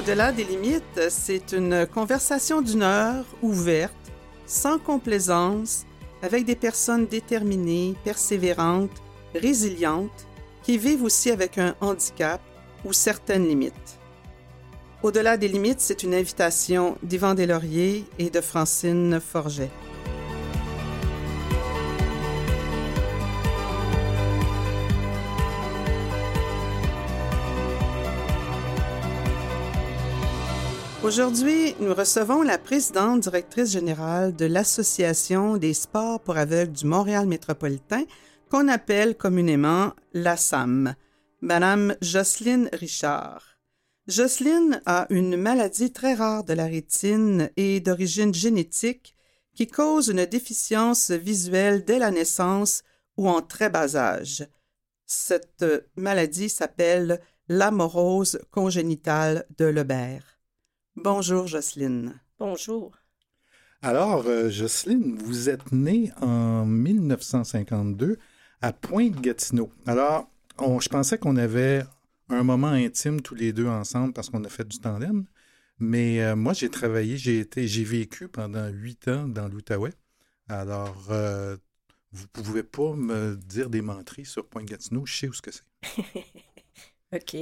Au-delà des limites, c'est une conversation d'une heure, ouverte, sans complaisance, avec des personnes déterminées, persévérantes, résilientes, qui vivent aussi avec un handicap ou certaines limites. Au-delà des limites, c'est une invitation d'Yvan Deslauriers et de Francine Forget. Aujourd'hui, nous recevons la présidente directrice générale de l'Association des sports pour aveugles du Montréal métropolitain, qu'on appelle communément la SAM, Madame Jocelyne Richard. Jocelyne a une maladie très rare de la rétine et d'origine génétique qui cause une déficience visuelle dès la naissance ou en très bas âge. Cette maladie s'appelle l'amorose congénitale de Lebert. Bonjour Jocelyne. Bonjour. Alors, euh, Jocelyne, vous êtes née en 1952 à Pointe-Gatineau. Alors, je pensais qu'on avait un moment intime tous les deux ensemble parce qu'on a fait du tandem. Mais euh, moi, j'ai travaillé, j'ai été, j'ai vécu pendant huit ans dans l'Outaouais. Alors, euh, vous ne pouvez pas me dire des menteries sur Pointe-Gatineau, je sais où ce que c'est. OK.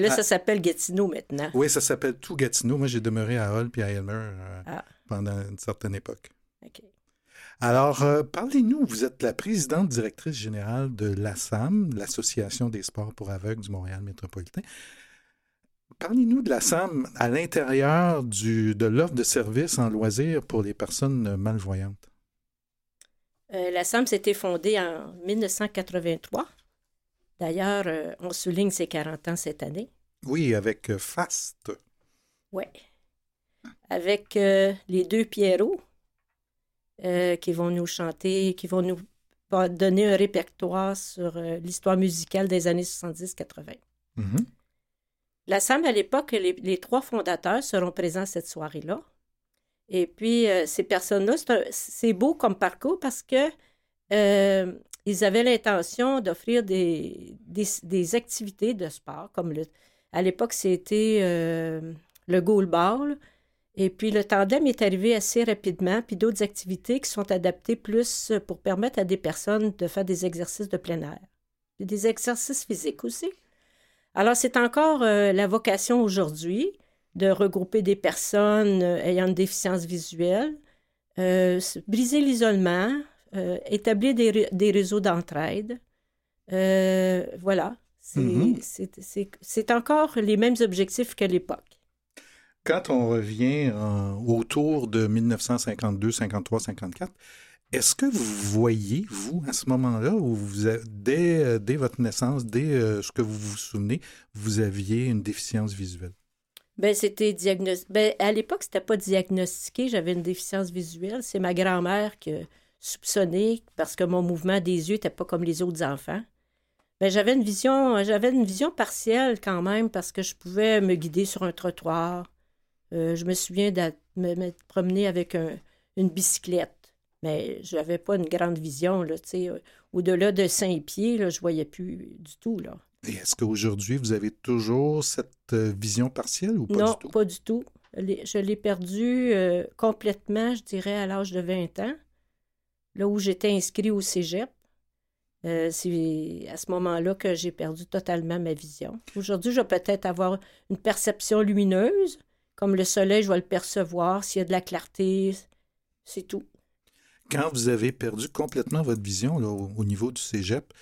Là, ça ah. s'appelle Gatineau maintenant. Oui, ça s'appelle tout Gatineau. Moi, j'ai demeuré à Hull puis à Elmer euh, ah. pendant une certaine époque. OK. Alors, euh, parlez-nous. Vous êtes la présidente directrice générale de l'ASAM, l'Association des sports pour aveugles du Montréal métropolitain. Parlez-nous de l'ASAM à l'intérieur de l'offre de services en loisirs pour les personnes malvoyantes. Euh, l'ASAM s'était fondée en 1983 D'ailleurs, euh, on souligne ses 40 ans cette année. Oui, avec euh, FAST. Oui. Avec euh, les deux Pierrots qui vont nous chanter, qui vont nous donner un répertoire sur l'histoire musicale des années 70-80. Mm-hmm. La SAM, à l'époque, les, trois fondateurs seront présents cette soirée-là. Et puis, ces personnes-là, c'est beau comme parcours parce que ils avaient l'intention d'offrir des, activités de sport, comme à l'époque, c'était euh, le goalball. Et puis le tandem est arrivé assez rapidement, puis d'autres activités qui sont adaptées plus pour permettre à des personnes de faire des exercices de plein air. Des exercices physiques aussi. Alors, c'est encore euh, la vocation aujourd'hui de regrouper des personnes euh, ayant une déficience visuelle, briser l'isolement, euh, établir des, réseaux d'entraide. Euh, voilà. Mhm. C'est encore les mêmes objectifs qu'à l'époque. Quand on revient autour de 1952, 53, 54, est-ce que vous voyez, vous, à ce moment-là, où vous dès, dès, votre naissance, dès euh, ce que vous vous souvenez, vous aviez une déficience visuelle? Ben, c'était diagnostiqué. Ben, à l'époque, c'était pas diagnostiqué, j'avais une déficience visuelle. C'est ma grand-mère qui soupçonné parce que mon mouvement des yeux n'était pas comme les autres enfants. Mais j'avais une vision, j'avais une vision partielle quand même parce que je pouvais me guider sur un trottoir. Euh, je me souviens de me, promener avec une bicyclette, mais je n'avais pas une grande vision. Là, euh, au-delà de cinq pieds, là, je ne voyais plus du tout. Là. Et est-ce qu'aujourd'hui, vous avez toujours cette euh, vision partielle ou pas non, du tout? pas du tout. Je l'ai perdue complètement, je dirais, à l'âge de 20 ans là où j'étais inscrit au cégep. Euh, c'est à ce moment-là que j'ai perdu totalement ma vision. Aujourd'hui, je vais peut-être avoir une perception lumineuse. Comme le soleil, je vais le percevoir. S'il y a de la clarté, c'est tout. Quand vous avez perdu complètement votre vision au, niveau du cégep,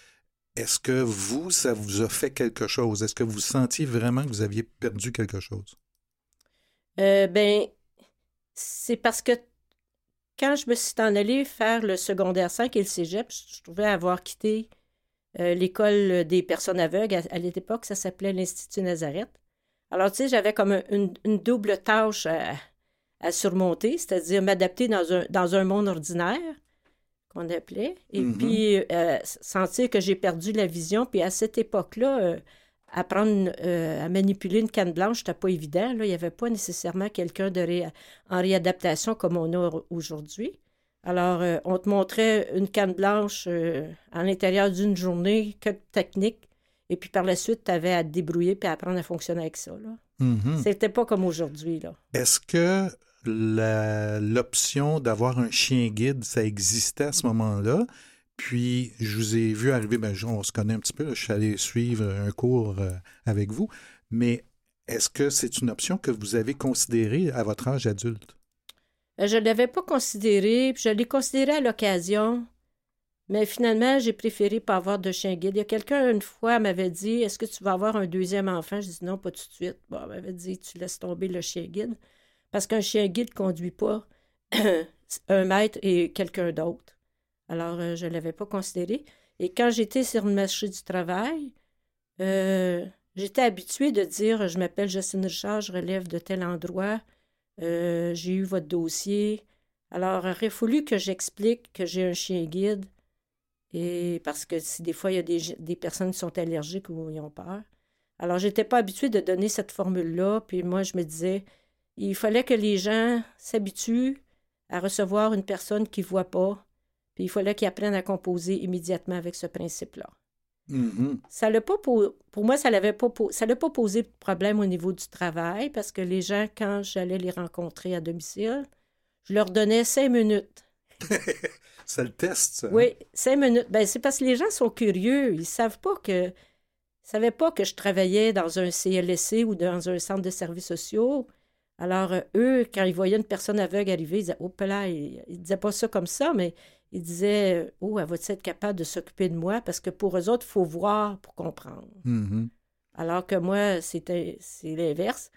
est-ce que vous, ça vous a fait quelque chose? Est-ce que vous sentiez vraiment que vous aviez perdu quelque chose? Euh, ben, c'est parce que quand je me suis en allée faire le secondaire 5 et le cégep, je trouvais avoir quitté euh, l'école des personnes aveugles. À, l'époque, ça s'appelait l'Institut Nazareth. Alors, tu sais, j'avais comme une, double tâche à, surmonter, c'est-à-dire m'adapter dans un, dans un monde ordinaire, qu'on appelait, et mm-hmm. puis euh, sentir que j'ai perdu la vision. Puis à cette époque-là, euh, apprendre euh, à manipuler une canne blanche, c'était pas évident. Là. Il n'y avait pas nécessairement quelqu'un de en réadaptation comme on a aujourd'hui. Alors, euh, on te montrait une canne blanche euh, à l'intérieur d'une journée, que technique, Et puis par la suite, tu avais à te débrouiller puis à apprendre à fonctionner avec ça. Là. Mhm. C'était pas comme aujourd'hui. là. Est-ce que la- l'option d'avoir un chien guide, ça existait à ce moment-là? Puis, je vous ai vu arriver, ben, on se connaît un petit peu, je suis allé suivre un cours euh, avec vous, mais est-ce que c'est une option que vous avez considérée à votre âge adulte? Euh, Je ne l'avais pas considéré, puis je l'ai considéré à l'occasion. Mais finalement, j'ai préféré pas avoir de chien guide. Il y a quelqu'un, une fois, m'avait dit Est-ce que tu vas avoir un deuxième enfant Je dis Non, pas tout de suite. Bon, elle m'avait dit Tu laisses tomber le chien guide. Parce qu'un chien guide ne conduit pas un maître et quelqu'un d'autre. Alors, euh, je ne l'avais pas considéré. Et quand j'étais sur le marché du travail, euh, j'étais habituée de dire Je m'appelle Justine Richard, je relève de tel endroit. Euh, j'ai eu votre dossier. Alors, il aurait fallu que j'explique que j'ai un chien guide. Et parce que si des fois, il y a des, personnes qui sont allergiques ou ils ont peur. Alors, j'étais pas habituée de donner cette formule-là. Puis moi, je me disais, il fallait que les gens s'habituent à recevoir une personne qui ne voit pas. Puis il fallait qu'ils apprennent à composer immédiatement avec ce principe-là. Mhm. Ça l'a pas po- pour moi, ça l'avait pas po- ça l'a pas posé de problème au niveau du travail parce que les gens, quand j'allais les rencontrer à domicile, je leur donnais cinq minutes. C'est le test, ça. hein? Oui, cinq minutes. Ben, c'est parce que les gens sont curieux. Ils savent pas que ils savaient pas que je travaillais dans un CLSC ou dans un centre de services sociaux. Alors, euh, eux, quand ils voyaient une personne aveugle arriver, ils disaient Oh, là, ils, ils disaient pas ça comme ça, mais ils disaient Oh, elle va être capable de s'occuper de moi? Parce que pour eux autres, il faut voir pour comprendre. Mhm. Alors que moi, c'était c'est l'inverse.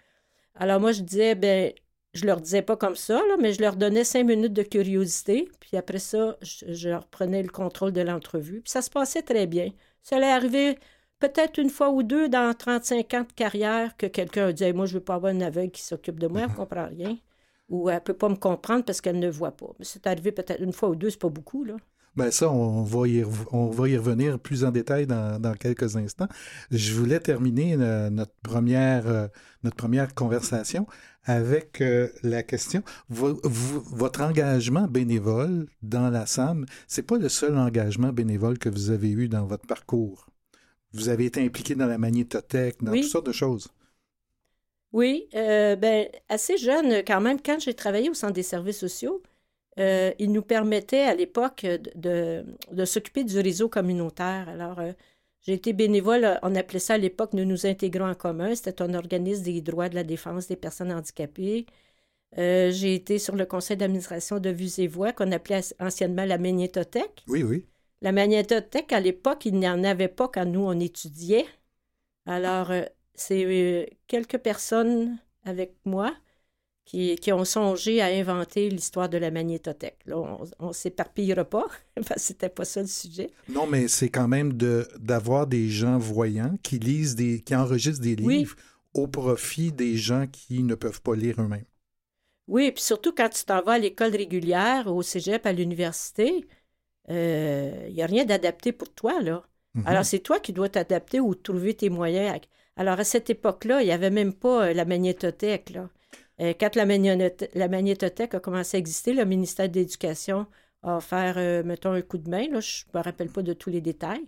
Alors moi, je disais, ben, je leur disais pas comme ça, là, mais je leur donnais cinq minutes de curiosité. Puis après ça, je, je leur prenais le contrôle de l'entrevue. Puis ça se passait très bien. Ça allait arriver peut-être une fois ou deux dans 35 ans de carrière que quelqu'un dit Hey, Moi, je veux pas avoir une aveugle qui s'occupe de moi, ne comprend rien. Ou elle peut pas me comprendre parce qu'elle ne voit pas. Mais c'est arrivé peut-être une fois ou deux, c'est pas beaucoup, là. Ben ça, on va, y, rev- on va y revenir plus en détail dans, dans quelques instants. Je voulais terminer euh, notre, première, euh, notre première conversation avec euh, la question, vous- votre engagement bénévole dans la SAM, c'est pas le seul engagement bénévole que vous avez eu dans votre parcours. Vous avez été impliqué dans la magnétothèque, dans Oui. toutes sortes de choses. Oui, euh, ben, assez jeune quand même, quand j'ai travaillé au Centre des services sociaux, euh, il nous permettait à l'époque de, s'occuper du réseau communautaire. Alors, euh, j'ai été bénévole, on appelait ça à l'époque Nous nous intégrons en commun. C'était un organisme des droits de la défense des personnes handicapées. Euh, j'ai été sur le conseil d'administration de Vues et Voix, qu'on appelait anciennement la magnétothèque. Oui, oui. La magnétothèque, à l'époque, il n'y en avait pas quand nous, on étudiait. Alors, c'est euh, quelques personnes avec moi qui, qui ont songé à inventer l'histoire de la magnétothèque. Là, on ne s'éparpillera pas, parce que c'était pas ça le sujet. Non, mais c'est quand même de d'avoir des gens voyants qui lisent des, qui enregistrent des Oui. livres au profit des gens qui ne peuvent pas lire eux-mêmes. Oui, puis surtout quand tu t'en vas à l'école régulière, au cégep, à l'université, il n'y a rien d'adapté pour toi, là. Mhm. Alors, c'est toi qui dois t'adapter ou trouver tes moyens. Alors, à cette époque-là, il n'y avait même pas euh, la magnétothèque. Là. Euh, quand la, magnétothèque, la magnétothèque a commencé à exister, le ministère de l'Éducation a offert, euh, mettons, un coup de main. Là, je ne me rappelle pas de tous les détails,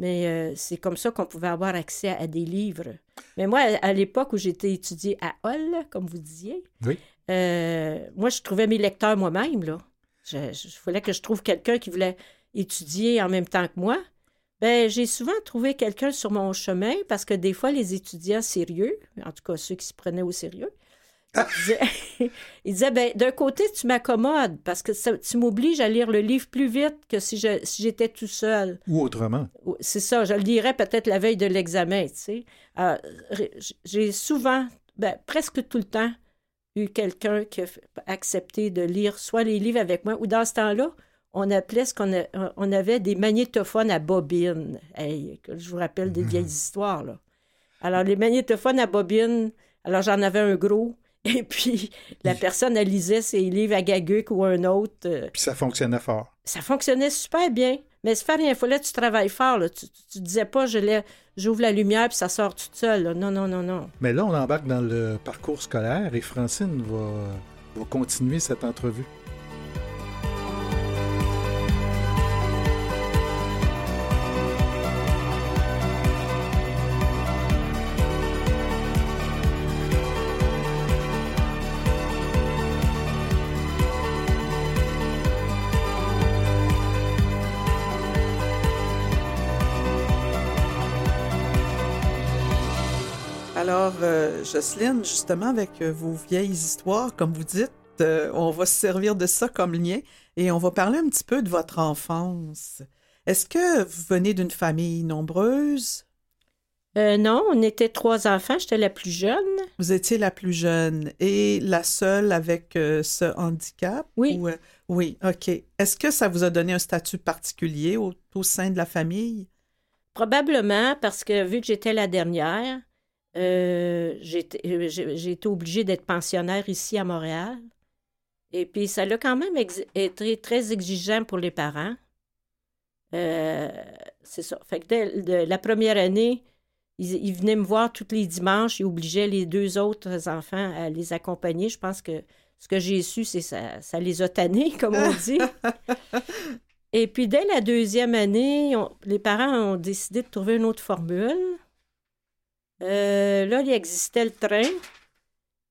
mais euh, c'est comme ça qu'on pouvait avoir accès à, à des livres. Mais moi, à, à l'époque où j'étais étudiée à Hall, comme vous disiez, Oui. euh, moi, je trouvais mes lecteurs moi-même. Là. Je, je, je voulais que je trouve quelqu'un qui voulait étudier en même temps que moi. Ben, j'ai souvent trouvé quelqu'un sur mon chemin parce que des fois, les étudiants sérieux, en tout cas ceux qui se prenaient au sérieux, ils disaient, ils disaient, ben, d'un côté, tu m'accommodes parce que ça- tu m'obliges à lire le livre plus vite que si je- si j'étais tout seul. Ou autrement. C'est ça, je le lirais peut-être la veille de l'examen, tu sais. Euh, j'ai souvent, ben, presque tout le temps, eu quelqu'un qui a accepté de lire soit les livres avec moi, ou dans ce temps-là, on appelait ce qu'on a- on avait des magnétophones à bobine. Hey, je vous rappelle des vieilles histoires, là. Alors, les magnétophones à bobine, alors j'en avais un gros, et puis la personne, elle lisait ses livres à Gaguc ou un autre. euh, Puis ça fonctionnait fort. ça fonctionnait super bien. Mais pas rien. Il fallait que tu travailles fort. Là. Tu, disais pas, je l'ai- j'ouvre la lumière puis ça sort toute seule. là. Non, non, non, non. Mais là, on embarque dans le parcours scolaire et Francine va, va continuer cette entrevue. Jocelyne, justement, avec euh, vos vieilles histoires, comme vous dites, euh, on va se servir de ça comme lien et on va parler un petit peu de votre enfance. Est-ce que vous venez d'une famille nombreuse? Euh, non, on était trois enfants, j'étais la plus jeune. Vous étiez la plus jeune et la seule avec euh, ce handicap? Oui. Ou, oui, OK. Est-ce que ça vous a donné un statut particulier au, au sein de la famille? Probablement parce que vu que j'étais la dernière, euh, j'ai été- euh, j'ai été obligée d'être pensionnaire ici à Montréal. Et puis ça a quand même été très exigeant pour les parents. Euh, c'est ça. Fait que dès de la première année, ils, ils venaient me voir tous les dimanches. Ils obligeaient les deux autres enfants à les accompagner. Je pense que ce que j'ai su, c'est ça, ça les a tannés, comme on dit. Et puis, dès la deuxième année, on- les parents ont décidé de trouver une autre formule. Euh, là, il existait le train.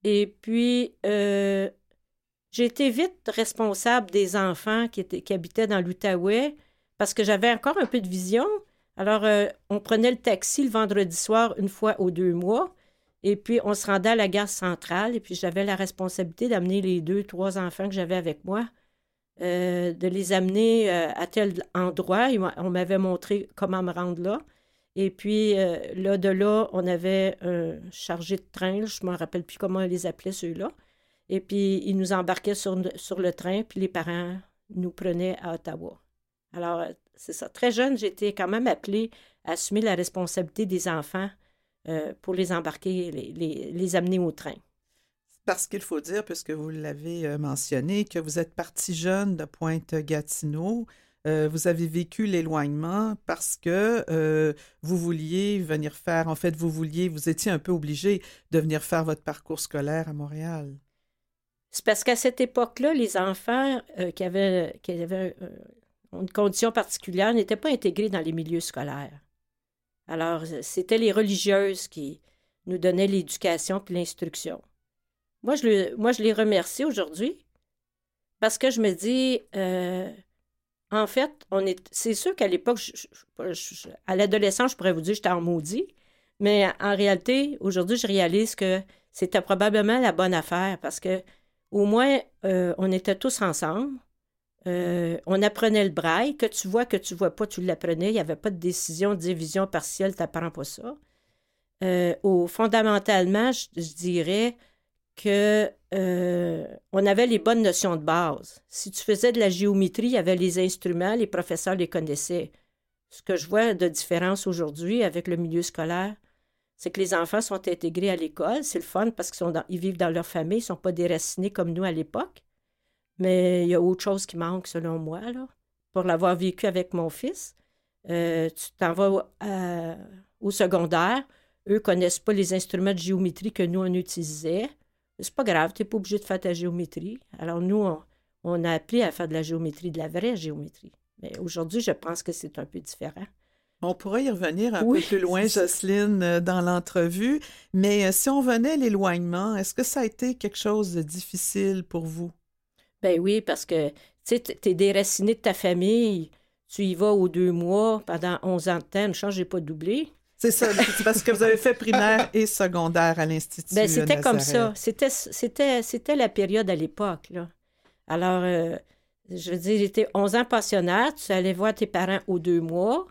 Et puis, euh, j'ai été vite responsable des enfants qui, habitaient dans l'Outaouais parce que j'avais encore un peu de vision. Alors, euh, on prenait le taxi le vendredi soir une fois aux deux mois. Et puis, on se rendait à la gare centrale. Et puis, j'avais la responsabilité d'amener les deux, trois enfants que j'avais avec moi euh, de les amener à tel endroit. On m'avait montré comment me rendre là. Et puis, euh, là, de là, on avait un chargé de train. Je ne me rappelle plus comment on les appelait, ceux-là. Et puis, ils nous embarquaient sur, le train, puis les parents nous prenaient à Ottawa. Alors, euh, c'est ça. Très jeune, j'étais quand même appelée à assumer la responsabilité des enfants euh, pour les embarquer, les, les, les amener au train. Parce qu'il faut dire, puisque vous l'avez mentionné, que vous êtes parti jeune de Pointe-Gatineau. Euh, vous avez vécu l'éloignement parce que euh, vous vouliez venir faire, en fait, vous vouliez, vous étiez un peu obligé de venir faire votre parcours scolaire à Montréal. C'est parce qu'à cette époque-là, les enfants euh, qui avaient, une condition particulière n'étaient pas intégrés dans les milieux scolaires. Alors, c'était les religieuses qui nous donnaient l'éducation puis l'instruction. Moi, je, les remercie aujourd'hui parce que je me dis, en fait, on est, c'est sûr qu'à l'époque, à l'adolescence, je pourrais vous dire que j'étais en maudit, mais en réalité, aujourd'hui, je réalise que c'était probablement la bonne affaire parce que au moins, euh, on était tous ensemble. Euh, on apprenait le braille. Que tu vois, que tu vois pas, tu l'apprenais. Il n'y avait pas de décision, de division partielle, tu n'apprends pas ça. Euh, au, fondamentalement, je dirais que euh, on avait les bonnes notions de base. Si tu faisais de la géométrie, il y avait les instruments, les professeurs les connaissaient. Ce que je vois de différence aujourd'hui avec le milieu scolaire, c'est que les enfants sont intégrés à l'école. C'est le fun parce qu'ils sont dans- ils vivent dans leur famille, ils ne sont pas déracinés comme nous à l'époque. Mais il y a autre chose qui manque, selon moi, là. Pour l'avoir vécu avec mon fils, euh, tu t'en vas au- à- au secondaire, eux connaissent pas les instruments de géométrie que nous, on utilisait. C'est pas grave, tu n'es pas obligé de faire ta géométrie. Alors, nous, on, on a appris à faire de la géométrie, de la vraie géométrie. Mais aujourd'hui, je pense que c'est un peu différent. On pourrait y revenir un Oui, peu plus loin. Jocelyne, euh, dans l'entrevue. Mais euh, si on venait à l'éloignement, est-ce que ça a été quelque chose de difficile pour vous? Ben oui, parce que tu t'es déraciné de ta famille, tu y vas aux deux mois pendant 11 ans de temps, une chance, j'ai pas doublé. C'est ça, c'est parce que vous avez fait primaire et secondaire à l'Institut Ben c'était comme ça. C'était, c'était, c'était la période à l'époque, là. Alors, euh, je veux dire, j'étais 11 ans pensionnaire, tu allais voir tes parents aux deux mois,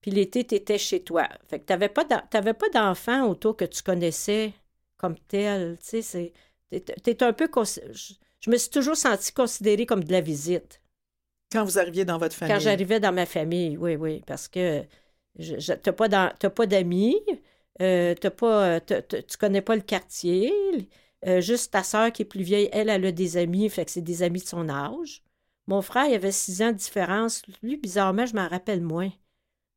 puis l'été, tu étais chez toi. Fait que tu n'avais pas, t'avais pas d'enfants autour que tu connaissais comme tel. Tu sais, un peu... Je, je me suis toujours sentie considérée comme de la visite. Quand vous arriviez dans votre famille. Quand j'arrivais dans ma famille, oui, oui, parce que je, t'as pas, d'amis, euh, pas, t'as- tu connais pas le quartier. euh, juste ta sœur qui est plus vieille, elle, elle a des amis, fait que c'est des amis de son âge. Mon frère, il avait six ans de différence. Lui, bizarrement, je m'en rappelle moins.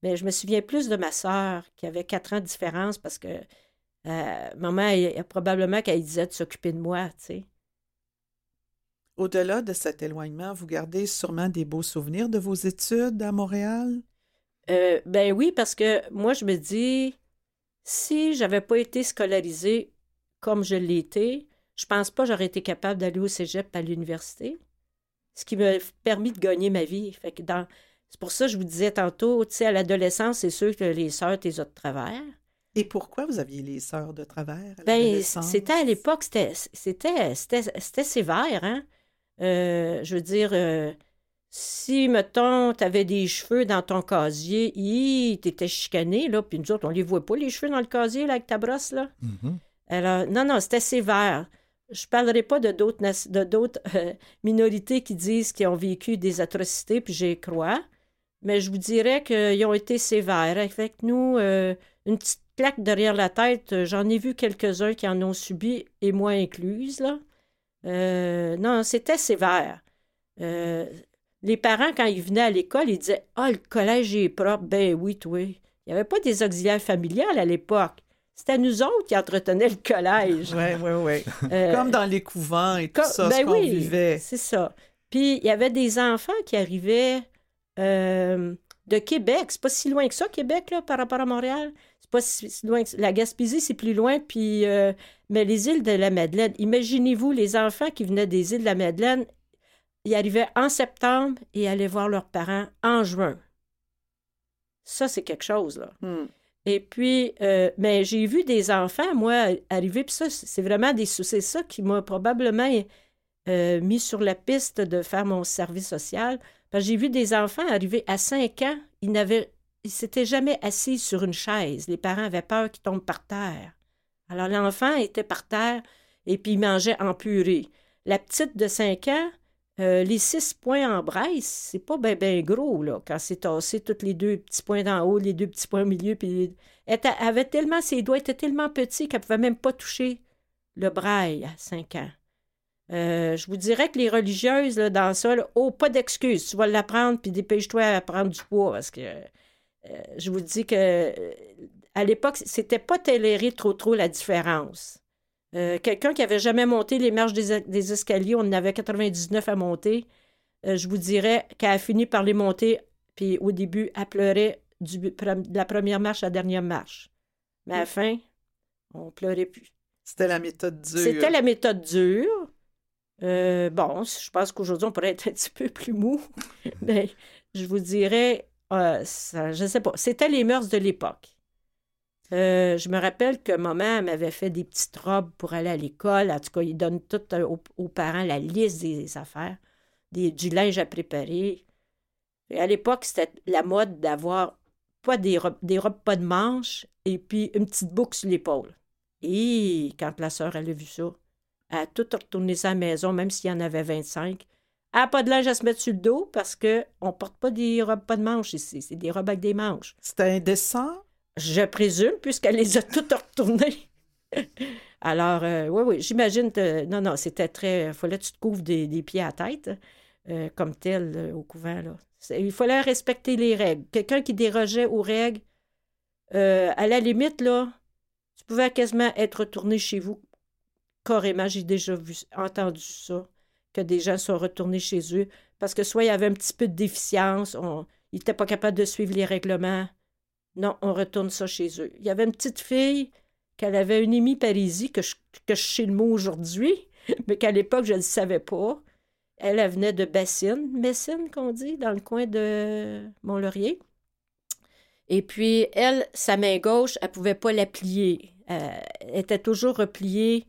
Mais je me souviens plus de ma sœur qui avait quatre ans de différence parce que euh, maman, elle- probablement qu'elle disait de s'occuper de moi, tu sais. Au-delà de cet éloignement, vous gardez sûrement des beaux souvenirs de vos études à Montréal? Euh, ben oui, parce que moi, je me dis, si j'avais pas été scolarisée comme je l'ai été, je pense pas que j'aurais été capable d'aller au cégep à l'université, ce qui m'a permis de gagner ma vie. Fait que dans... C'est pour ça que je vous disais tantôt, tu sais, à l'adolescence, c'est sûr que les sœurs, t'es de travers. Et pourquoi vous aviez les sœurs de travers? À ben, c'était à l'époque, c'était sévère. Hein? Euh, je veux dire, euh, si, mettons, tu avais des cheveux dans ton casier, tu étais chicané, là, puis nous autres, on les voit pas, les cheveux dans le casier, là, avec ta brosse, là. Mm-hmm. Alors, non, non, c'était sévère. Je ne parlerai pas de d'autres, de d'autres euh, minorités qui disent qu'ils ont vécu des atrocités, puis j'y crois, mais je vous dirais qu'ils ont été sévères. Avec nous, une petite claque derrière la tête, j'en ai vu quelques-uns qui en ont subi, et moi incluse, là. Euh, non, c'était sévère. Euh, les parents, quand ils venaient à l'école, ils disaient Ah, oh, le collège est propre. Ben oui, toi. Il n'y avait pas des auxiliaires familiales à l'époque. C'était nous autres qui entretenaient le collège. Oui, oui, oui. Comme dans les couvents et tout ça, ben ce qu'on vivait. C'est ça. Puis, il y avait des enfants qui arrivaient euh, de Québec. C'est pas si loin que ça, Québec, là, par rapport à Montréal pas si loin. La Gaspésie, c'est plus loin. Puis, euh, mais les îles de la Madeleine, imaginez-vous les enfants qui venaient des îles de la Madeleine, ils arrivaient en septembre et allaient voir leurs parents en juin. Ça, c'est quelque chose, là. Hmm. Et puis, euh, mais j'ai vu des enfants, moi, arriver, puis ça, c'est vraiment des C'est ça qui m'a probablement euh, mis sur la piste de faire mon service social. J'ai vu des enfants arriver à 5 ans, ils n'avaient il s'était jamais assis sur une chaise. Les parents avaient peur qu'il tombe par terre. Alors l'enfant était par terre et puis il mangeait en purée. La petite de 5 ans, euh, les six points en braise, c'est pas bien ben gros, quand c'est tassé, tous les deux petits points d'en haut, les deux petits points au milieu, puis elle avait tellement, ses doigts étaient tellement petits qu'elle pouvait même pas toucher le braille à 5 ans. Euh, je vous dirais que les religieuses, là, dans ça, oh, pas d'excuse, tu vas l'apprendre, puis dépêche-toi à prendre du poids, parce que euh, je vous dis que à l'époque, c'était pas toléré trop trop la différence. Euh, quelqu'un qui avait jamais monté les marches des, escaliers, on en avait 99 à monter. je vous dirais qu'elle a fini par les monter, puis au début, elle pleurait du, de la première marche à la dernière marche. Mais à la fin, on pleurait plus. C'était la méthode dure. C'était la méthode dure. bon, je pense qu'aujourd'hui, on pourrait être un petit peu plus mou. Mais je vous dirais, euh, je ne sais pas. C'était les mœurs de l'époque. Euh, je me rappelle que maman m'avait fait des petites robes pour aller à l'école. En tout cas, il donne tout euh, aux, parents la liste des affaires, des, du linge à préparer. À l'époque, c'était la mode d'avoir pas des robes, pas de manches et puis une petite boucle sur l'épaule. Et quand la sœur, a vu ça, elle a tout retourné sa maison, même s'il y en avait 25. Elle n'a pas de linge à se mettre sur le dos parce qu'on ne porte pas des robes pas de manches ici. C'est des robes avec des manches. C'était indécent? Je présume, puisqu'elle les a toutes retournées. Alors, euh, oui, oui, j'imagine. Non, non, c'était très. Il fallait que tu te couvres des, pieds à tête, euh, comme tel, euh, au couvent. Là. Il fallait respecter les règles. Quelqu'un qui dérogeait aux règles, à la limite, là, tu pouvais quasiment être retourné chez vous. Carrément, j'ai déjà vu, entendu ça que des gens soient retournés chez eux parce que soit il y avait un petit peu de déficience, on, ils n'étaient pas capables de suivre les règlements. Non, on retourne ça chez eux. Il y avait une petite fille qu'elle avait une hémiparisie, que je, que je sais le mot aujourd'hui, mais qu'à l'époque, je ne le savais pas. Elle, elle venait de Bassine, Messine, qu'on dit, dans le coin de Mont-Laurier. Et puis, elle, sa main gauche, elle ne pouvait pas la plier. Euh, elle était toujours repliée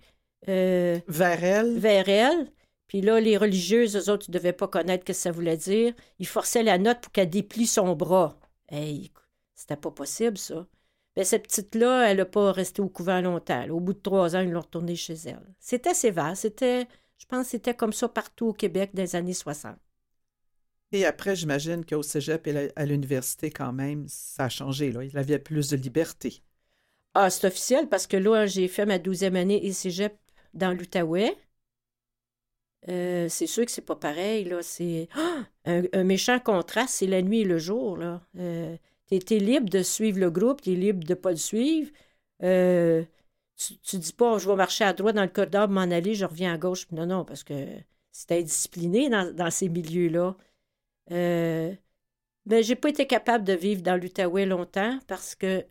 euh, vers elle? Vers elle. Puis là, les religieuses, eux autres, ne devaient pas connaître ce que ça voulait dire. Ils forçaient la note pour qu'elle déplie son bras. Hey, c'était pas possible, ça. Mais cette petite-là, elle n'a pas resté au couvent longtemps. Au bout de trois ans, ils l'ont retournée chez elle. C'était sévère. C'était, je pense que c'était comme ça partout au Québec des années 60. Et après, j'imagine qu'au cégep et à l'université, quand même, ça a changé. Là. Il avait plus de liberté. Ah, c'est officiel parce que là, j'ai fait ma douzième année et cégep dans l'Outaouais. Euh, c'est sûr que c'est pas pareil, là. C'est ah! un, méchant contraste, c'est la nuit et le jour, là. Euh, tu es, libre de suivre le groupe, tu es libre de pas le suivre. Euh, tu, tu dis pas, je vais marcher à droite dans le corridor, m'en aller, je reviens à gauche. Non, non, parce que c'est indiscipliné dans, dans ces milieux-là. Euh, mais j'ai pas été capable de vivre dans l'Outaouais longtemps parce que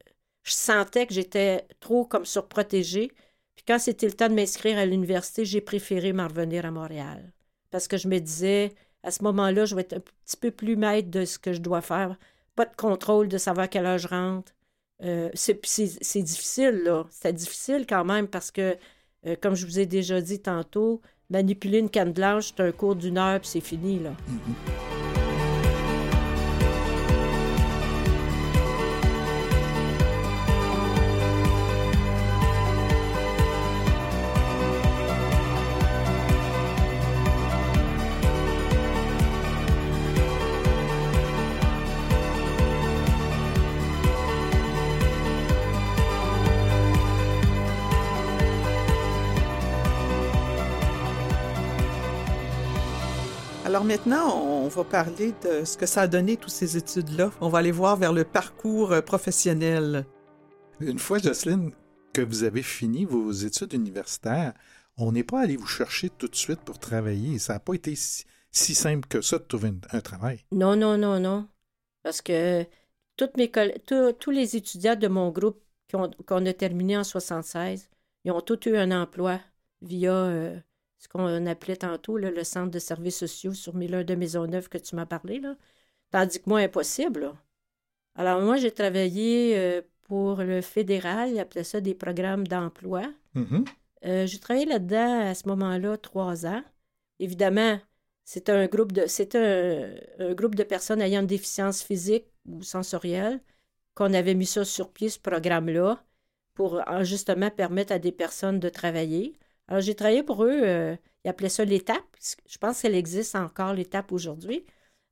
je sentais que j'étais trop comme surprotégée. Puis quand c'était le temps de m'inscrire à l'université, j'ai préféré m'en revenir à Montréal. Parce que je me disais, à ce moment-là, je vais être un petit peu plus maître de ce que je dois faire. Pas de contrôle de savoir à quelle heure je rentre. euh, c'est c'est difficile, là. C'était difficile quand même parce que, euh, comme je vous ai déjà dit tantôt, manipuler une canne blanche, c'est un cours d'une heure, puis c'est fini, là. Alors maintenant, on va parler de ce que ça a donné, toutes ces études-là. On va aller voir vers le parcours euh, professionnel. Une fois, Jocelyne, que vous avez fini vos études universitaires, on n'est pas allé vous chercher tout de suite pour travailler. Ça n'a pas été si, si simple que ça de trouver un, un travail. Non, non, non, non. Parce que toutes mes coll- tous- tous les étudiants de mon groupe qu'on qu'on a terminé en 76, ils ont tous eu un emploi via euh, ce qu'on appelait tantôt là, le centre de services sociaux sur Miller de Maisonneuve que tu m'as parlé. Là. Tandis que moi, impossible. là. Alors moi, j'ai travaillé euh, pour le fédéral, ils appelaient ça des programmes d'emploi. Mhm. Euh, j'ai travaillé là-dedans à ce moment-là trois ans. Évidemment, c'était un groupe de un, un groupe de personnes ayant une déficience physique ou sensorielle qu'on avait mis ça sur pied, ce programme-là, pour justement permettre à des personnes de travailler. Alors, j'ai travaillé pour eux, euh, ils appelaient ça l'étape. Je pense qu'elle existe encore, l'étape, aujourd'hui.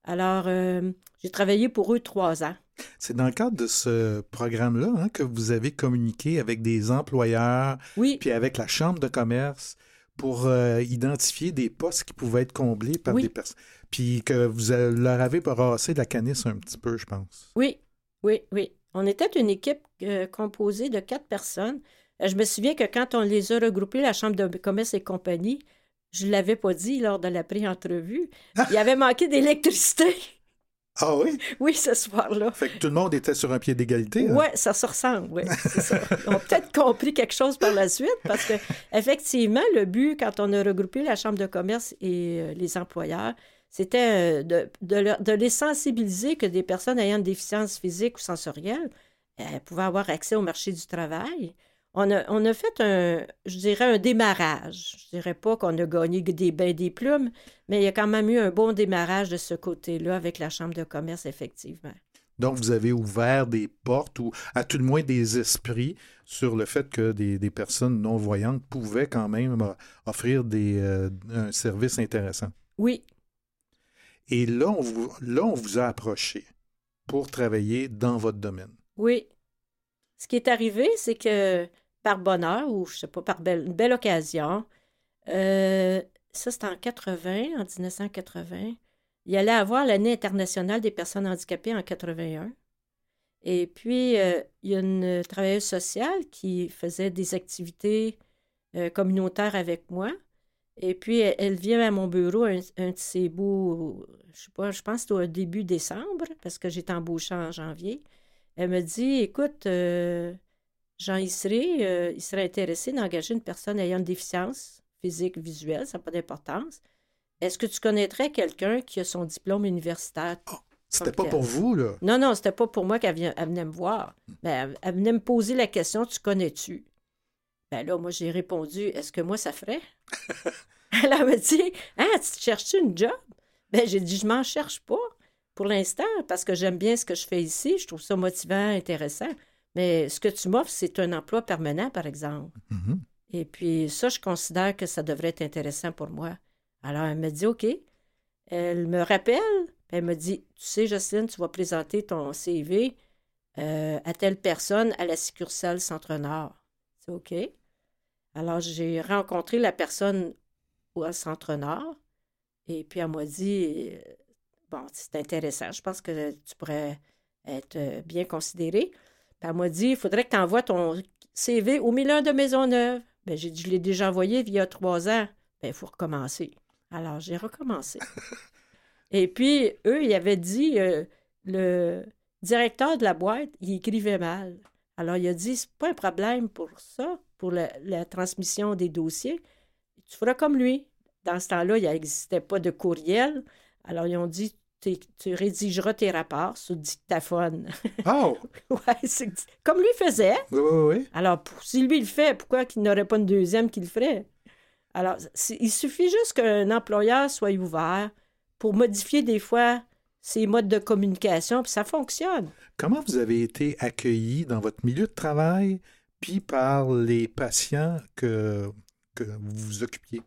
Alors, euh, j'ai travaillé pour eux trois ans. C'est dans le cadre de ce programme-là hein, que vous avez communiqué avec des employeurs, Oui, puis avec la Chambre de commerce pour euh, identifier des postes qui pouvaient être comblés par Oui. des personnes. Puis que vous leur avez brassé la canisse un petit peu, je pense. Oui, oui, oui. On était une équipe euh, composée de quatre personnes. Je me souviens que quand on les a regroupés, la Chambre de commerce et compagnie, je ne l'avais pas dit lors de la pré-entrevue, il y avait manqué d'électricité. Ah oui? Oui, ce soir-là. Fait que tout le monde était sur un pied d'égalité. hein? Oui, ça se ressemble, oui. ça. Ils ont peut-être compris quelque chose par la suite parce que, effectivement, le but, quand on a regroupé la Chambre de commerce et euh, les employeurs, c'était euh, de, de leur- de les sensibiliser que des personnes ayant une déficience physique ou sensorielle euh, pouvaient avoir accès au marché du travail. On a, on a fait un, je dirais, un démarrage. Je dirais pas qu'on a gagné des bains des plumes, mais il y a quand même eu un bon démarrage de ce côté-là avec la Chambre de commerce, effectivement. Donc, vous avez ouvert des portes ou à tout le moins des esprits sur le fait que des, des personnes non-voyantes pouvaient quand même euh, offrir des, euh, un service intéressant. Oui, Et là on, vous, là, on vous a approché pour travailler dans votre domaine. Oui. Ce qui est arrivé, c'est que par bonheur, ou je sais pas, par belle, une belle occasion, euh, ça c'était en 80, en 1980, il allait avoir l'année internationale des personnes handicapées en 81. Et puis, euh, il y a une travailleuse sociale qui faisait des activités euh, communautaires avec moi. Et puis, elle, vient à mon bureau un, un de ces beaux, je sais pas, je pense que au début décembre, parce que j'étais embauchée en janvier. Elle me dit Écoute, Jean Isseré, euh, il serait intéressé d'engager une personne ayant une déficience physique, visuelle, ça n'a pas d'importance. Est-ce que tu connaîtrais quelqu'un qui a son diplôme universitaire? C'était Ok. pas pour vous, là? Non, non, c'était pas pour moi qu'elle venait me voir. Ben, elle, elle venait me poser la question Tu connais-tu? Ben là, moi, j'ai répondu Est-ce que moi, ça ferait? Elle me dit Ah, tu te cherches une job? Ben, j'ai dit Je m'en cherche pas pour l'instant parce que j'aime bien ce que je fais ici. Je trouve ça motivant, intéressant. Mais ce que tu m'offres, c'est un emploi permanent, par exemple. Mhm. Et puis ça, je considère que ça devrait être intéressant pour moi. Alors, elle me dit OK. Elle me rappelle, elle me dit Tu sais, Jocelyne, tu vas présenter ton CV euh, à telle personne à la succursale Centre-Nord. C'est OK. Alors, j'ai rencontré la personne au Centre-Nord, et puis elle m'a dit euh, Bon, c'est intéressant, je pense que tu pourrais être euh, bien considéré. Puis elle m'a dit Il faudrait que tu envoies ton CV au Milan de Maisonneuve. Ben, j'ai dit, je l'ai déjà envoyé il y a trois ans. Ben, il faut recommencer. Alors, j'ai recommencé. Et puis, eux, ils avaient dit, euh, le directeur de la boîte, il écrivait mal. Alors, il a dit, c'est pas un problème pour ça, pour la, la transmission des dossiers. Tu feras comme lui. Dans ce temps-là, il n'existait pas de courriel. Alors, ils ont dit, tu rédigeras tes rapports sur dictaphone. Oh! ouais, comme lui faisait. Oui, oui, oui. Alors, pour- si lui le fait, pourquoi qu'il n'aurait pas une deuxième qui le ferait? Alors, il suffit juste qu'un employeur soit ouvert pour modifier des fois ses modes de communication, puis ça fonctionne. Comment vous avez été accueilli dans votre milieu de travail, puis par les patients que, que vous vous occupiez?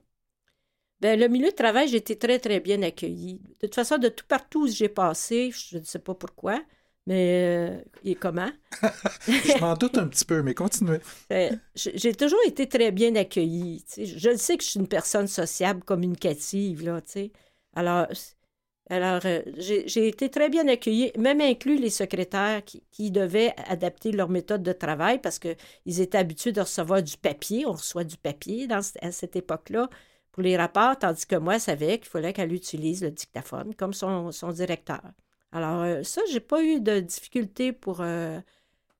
Ben, le milieu de travail, j'ai été très, très bien accueilli. De toute façon, de tout partout où j'ai passé, je ne sais pas pourquoi, mais euh, et comment. Je m'en doute un petit peu, mais continuez. Euh, j'ai toujours été très bien accueillie. Je le sais que je suis une personne sociable, communicative, là, tu sais. Alors, alors euh, j'ai été très bien accueillie, même inclus les secrétaires qui, qui devaient adapter leur méthode de travail parce qu'ils étaient habitués de recevoir du papier. On reçoit du papier dans, à cette époque-là pour les rapports, tandis que moi, savais qu'il fallait qu'elle utilise le dictaphone comme son, son directeur. Alors, euh, ça, j'ai pas eu de difficulté pour euh,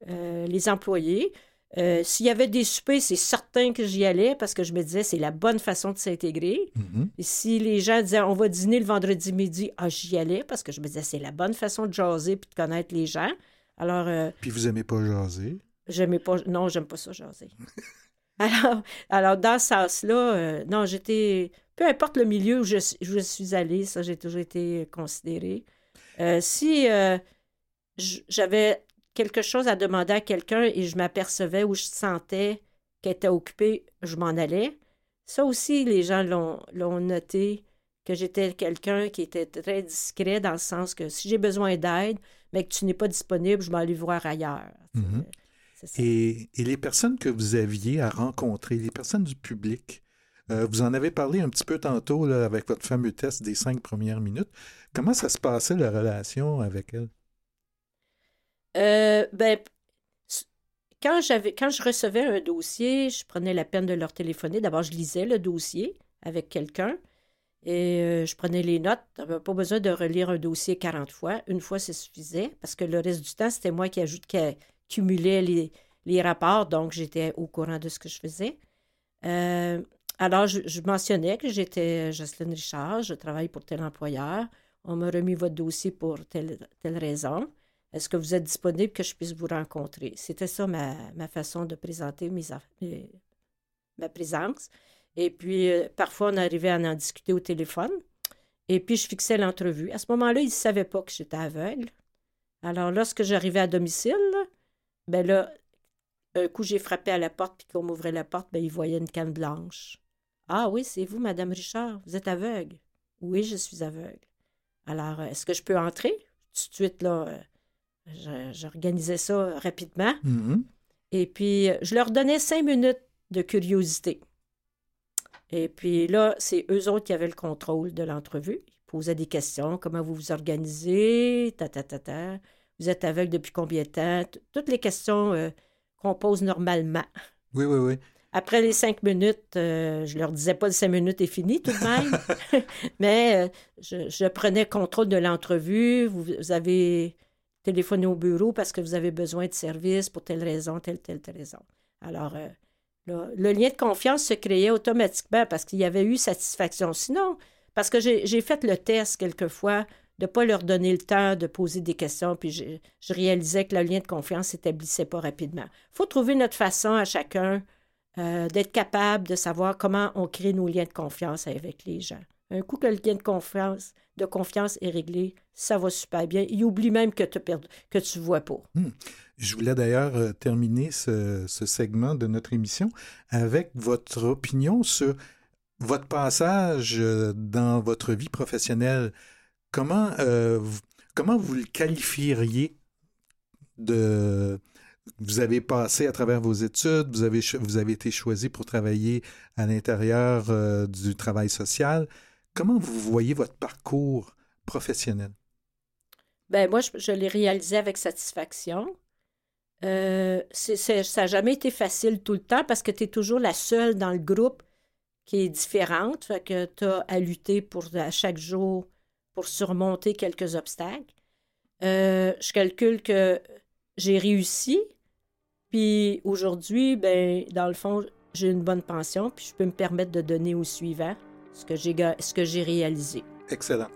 euh, les employés. Euh, S'il y avait des soupers, c'est certain que j'y allais parce que je me disais c'est la bonne façon de s'intégrer. Mhm. Et si les gens disaient on va dîner le vendredi midi, ah, j'y allais parce que je me disais c'est la bonne façon de jaser puis de connaître les gens. Alors, euh, Puis vous aimez pas jaser? j'aimais pas. Non, j'aime pas ça jaser. alors, alors, dans ce sens-là, euh, non, j'étais. Peu importe le milieu où je, suis- où je suis allée, ça, j'ai toujours été considérée. Euh, si euh, j- j'avais quelque chose à demander à quelqu'un et je m'apercevais ou je sentais qu'elle était occupée, je m'en allais. Ça aussi, les gens l'ont noté, que j'étais quelqu'un qui était très discret dans le sens que si j'ai besoin d'aide, mais que tu n'es pas disponible, je vais aller voir ailleurs. Mhm. C'est ça. Et, et les personnes que vous aviez à rencontrer, les personnes du public, euh, vous en avez parlé un petit peu tantôt là, avec votre fameux test des cinq premières minutes. Comment ça se passait la relation avec elles? Euh, ben, quand, j'avais, quand je recevais un dossier, je prenais la peine de leur téléphoner. D'abord, je lisais le dossier avec quelqu'un et euh, je prenais les notes. Pas besoin de relire un dossier 40 fois. Une fois, ça suffisait parce que le reste du temps, c'était moi qui, ajoute, qui cumulais les, les rapports, donc j'étais au courant de ce que je faisais. Euh, alors, je, mentionnais que j'étais Jocelyne Richard, je travaille pour tel employeur. On m'a remis votre dossier pour telle, telle raison. Est-ce que vous êtes disponible que je puisse vous rencontrer? C'était ça ma, ma façon de présenter mes ma présence. Et puis, euh, parfois, on arrivait à en discuter au téléphone. Et puis, je fixais l'entrevue. À ce moment-là, ils ne savaient pas que j'étais aveugle. Alors, lorsque j'arrivais à domicile, ben là, un coup, j'ai frappé à la porte, puis qu'on m'ouvrait la porte, ben, ils voyaient une canne blanche. Ah oui, c'est vous, Madame Richard, vous êtes aveugle. Oui, je suis aveugle. Alors, euh, est-ce que je peux entrer? Tout de suite, là, euh, j'organisais ça rapidement. Mhm. Et puis, euh, je leur donnais cinq minutes de curiosité. Et puis là, c'est eux autres qui avaient le contrôle de l'entrevue. Ils posaient des questions. Comment vous vous organisez? Ta, ta, ta, ta. Vous êtes aveugle depuis combien de temps? Toutes les questions euh, qu'on pose normalement. Oui, oui, oui. Après les cinq minutes, euh, je leur disais pas le cinq minutes est fini tout de même, mais euh, je, je prenais contrôle de l'entrevue. Vous, vous avez téléphoné au bureau parce que vous avez besoin de service pour telle raison, telle, telle, telle raison. Alors, euh, là, le lien de confiance se créait automatiquement parce qu'il y avait eu satisfaction. Sinon, parce que j'ai j'ai fait le test quelquefois de ne pas leur donner le temps de poser des questions, puis je, je réalisais que le lien de confiance s'établissait pas rapidement. Il faut trouver notre façon à chacun euh, d'être capable de savoir comment on crée nos liens de confiance avec les gens. Un coup que le lien de confiance, de confiance est réglé, ça va super bien. Il oublie même que, t'as perdu, que tu ne vois pas. Je voulais d'ailleurs euh, terminer ce, ce segment de notre émission avec votre opinion sur votre passage euh, dans votre vie professionnelle. Comment, euh, comment vous le qualifieriez de... Vous avez passé à travers vos études, vous avez, vous avez été choisi pour travailler à l'intérieur euh, du travail social. Comment vous voyez votre parcours professionnel? Ben moi, je, l'ai réalisé avec satisfaction. Euh, ça n'a jamais été facile tout le temps parce que tu es toujours la seule dans le groupe qui est différente. Fait que tu as à lutter pour, à chaque jour pour surmonter quelques obstacles. Euh, je calcule que j'ai réussi. Puis aujourd'hui, ben, dans le fond, j'ai une bonne pension, puis je peux me permettre de donner au suivant ce que j'ai ga- ce que j'ai réalisé. Excellent.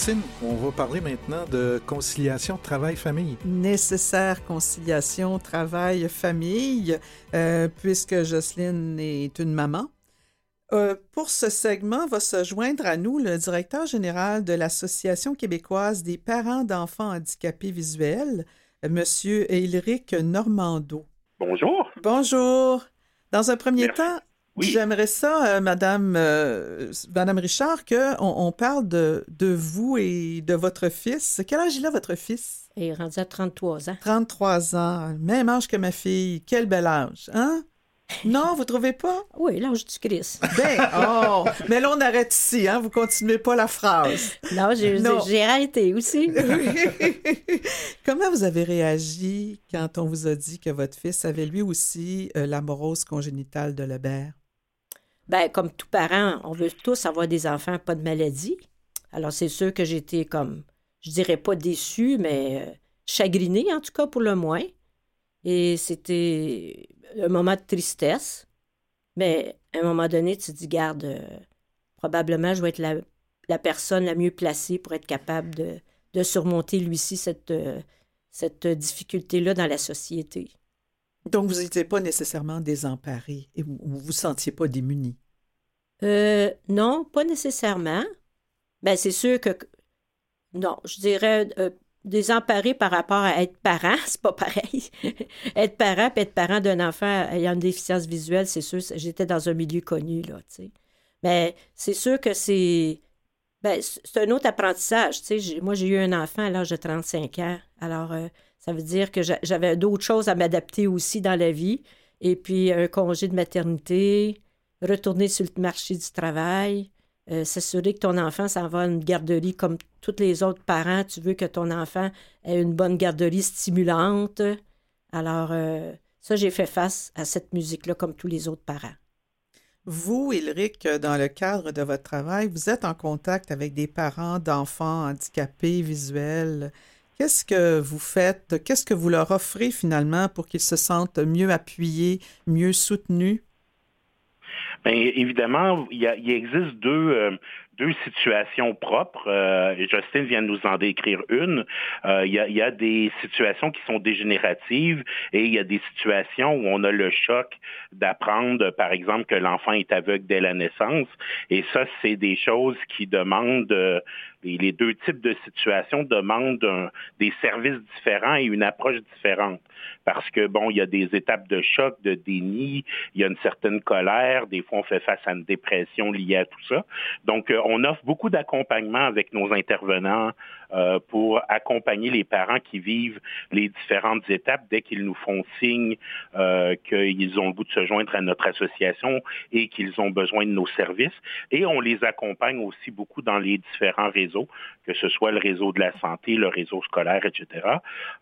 Francine, on va parler maintenant de conciliation travail-famille. Nécessaire conciliation travail-famille, euh, puisque Jocelyne est une maman. Euh, pour ce segment, va se joindre à nous le directeur général de l'Association québécoise des parents d'enfants handicapés visuels, Monsieur Élyric Normando. Bonjour. Bonjour. Dans un premier temps, j'aimerais ça, euh, Madame, euh, Madame Richard, qu'on on parle de, de vous et de votre fils. Quel âge il a, votre fils? Il est rendu à 33 ans. 33 ans. Même âge que ma fille. Quel bel âge, hein? Non, vous trouvez pas? Oui, l'âge du Christ. Ben, oh! Mais là, on arrête ici, hein? Vous continuez pas la phrase. Non, j'ai arrêté aussi. Comment vous avez réagi quand on vous a dit que votre fils avait lui aussi euh, l'amorose congénitale de Lebert? Ben, comme tout parent, on veut tous avoir des enfants, pas de maladie. Alors, c'est sûr que j'étais comme, je dirais pas déçue, mais euh, chagrinée, en tout cas, pour le moins. Et c'était un moment de tristesse. Mais à un moment donné, tu te dis, garde, euh, probablement, je vais être la, personne la mieux placée pour être capable de, surmonter, lui-ci, cette, euh, cette difficulté-là dans la société. Donc, vous n'étiez pas nécessairement désemparé et vous ne vous sentiez pas démuni? Euh, non, pas nécessairement. Ben, c'est sûr que. Non, je dirais désemparé par rapport à être parent, c'est pas pareil. être parent être parent d'un enfant ayant une déficience visuelle, c'est sûr, j'étais dans un milieu connu, là, tu sais. Mais c'est sûr que c'est... Ben, c'est un autre apprentissage, tu sais. Moi, j'ai eu un enfant à l'âge de 35 ans. Alors, euh, ça veut dire que j'avais d'autres choses à m'adapter aussi dans la vie. Et puis, un congé de maternité, retourner sur le marché du travail, euh, s'assurer que ton enfant s'en va à une garderie comme tous les autres parents. Tu veux que ton enfant ait une bonne garderie stimulante. Alors, euh, ça, j'ai fait face à cette musique-là comme tous les autres parents. Vous, Ulrich, dans le cadre de votre travail, vous êtes en contact avec des parents d'enfants handicapés visuels. Qu'est-ce que vous faites? Qu'est-ce que vous leur offrez finalement pour qu'ils se sentent mieux appuyés, mieux soutenus? Bien, évidemment, il, il existe deux, euh, deux situations propres. Euh, Justine vient de nous en décrire une. Euh, il, y a, il, y a, des situations qui sont dégénératives et il y a des situations où on a le choc d'apprendre, par exemple, que l'enfant est aveugle dès la naissance. Et ça, c'est des choses qui demandent euh, les deux types de situations demandent des services différents et une approche différente. Parce que, bon, il y a des étapes de choc, de déni, il y a une certaine colère, des fois on fait face à une dépression liée à tout ça. Donc, euh, on offre beaucoup d'accompagnement avec nos intervenants euh, pour accompagner les parents qui vivent les différentes étapes dès qu'ils nous font signe euh, qu'ils ont le goût de se joindre à notre association et qu'ils ont besoin de nos services. Et on les accompagne aussi beaucoup dans les différents réseaux, que ce soit le réseau de la santé, le réseau scolaire, etc.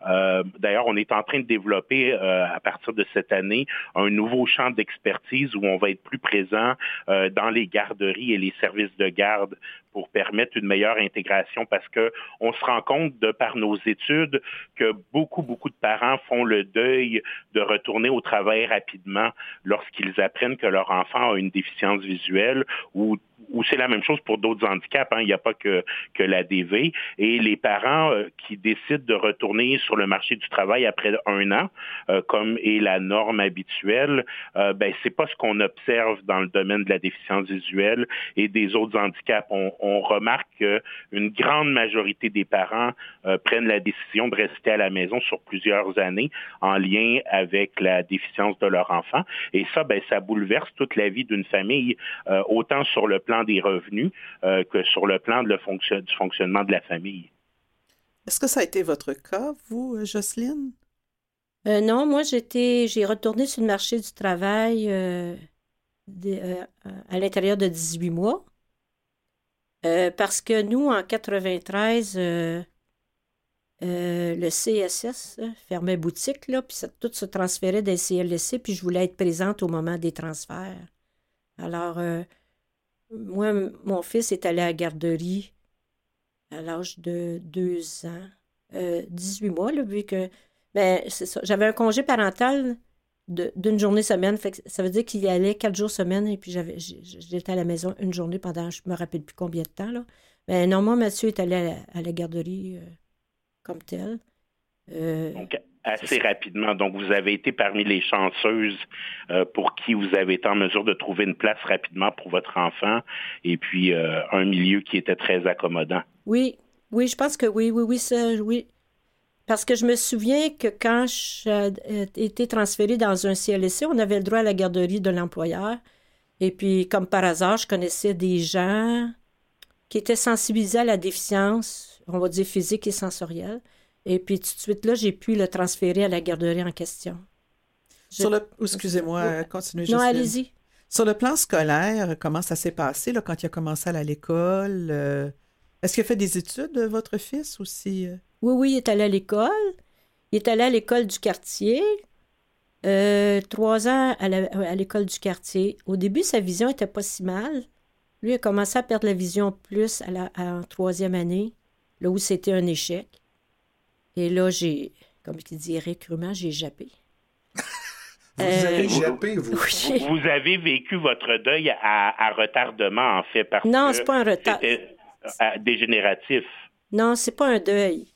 Euh, D'ailleurs, on est en train de développer euh, à partir de cette année un nouveau champ d'expertise où on va être plus présent euh, dans les garderies et les services de garde pour permettre une meilleure intégration parce que on se rend compte de par nos études que beaucoup beaucoup de parents font le deuil de retourner au travail rapidement lorsqu'ils apprennent que leur enfant a une déficience visuelle ou ou c'est la même chose pour d'autres handicaps. Hein. Il n'y a pas que, que l'ADV. Et les parents euh, qui décident de retourner sur le marché du travail après un an, euh, comme est la norme habituelle, euh, ben c'est pas ce qu'on observe dans le domaine de la déficience visuelle et des autres handicaps. On remarque qu'une grande majorité des parents euh, prennent la décision de rester à la maison sur plusieurs années en lien avec la déficience de leur enfant. Et ça, ben ça bouleverse toute la vie d'une famille, autant sur le plan des revenus euh, que sur le plan de le du fonctionnement de la famille. Est-ce que ça a été votre cas, vous, euh, Jocelyne? Euh, non, moi, j'étais, j'ai retourné sur le marché du travail à l'intérieur de 18 mois. Parce que nous, en 93, le CSS fermait boutique, là, puis tout se transférait des CLSC, puis je voulais être présente au moment des transferts. Alors, moi, mon fils est allé à la garderie à l'âge de deux ans, euh, 18 mois, là, vu que. Ben, c'est ça. J'avais un congé parental d'une journée semaine. Fait ça veut dire qu'il y allait quatre jours semaine et puis j'avais j'étais à la maison une journée pendant je me rappelle plus combien de temps. Là. Non, moi, Mathieu est allé à la, garderie euh, comme tel. Euh, Donc, assez rapidement. Donc, vous avez été parmi les chanceuses euh, pour qui vous avez été en mesure de trouver une place rapidement pour votre enfant et puis un milieu qui était très accommodant. Oui, oui, je pense que oui, oui, oui, ça, oui. Parce que je me souviens que quand j'ai été transférée dans un CLSC, on avait le droit à la garderie de l'employeur. Et puis, comme par hasard, je connaissais des gens qui étaient sensibilisés à la déficience, on va dire physique et sensorielle. Et puis, tout de suite, là, j'ai pu le transférer à la garderie en question. Sur le... Excusez-moi, continuez. Non, allez-y. Sur le plan scolaire, comment ça s'est passé là, quand il a commencé à aller à l'école? Euh, est-ce qu'il a fait des études, votre fils, aussi? Euh? Oui, oui, il est allé à l'école. Il est allé à l'école du quartier. Euh, trois ans à l'école du quartier. Au début, sa vision n'était pas si mal. Lui a commencé à perdre la vision plus à la en troisième année, là où c'était un échec. Et là, j'ai, comme je dirais crûment, j'ai jappé. Vous avez euh, jappé, vous? Vous avez vécu votre deuil à, retardement, en fait, parce non, c'est pas un retard. C'était dégénératif. Non, c'est pas un deuil.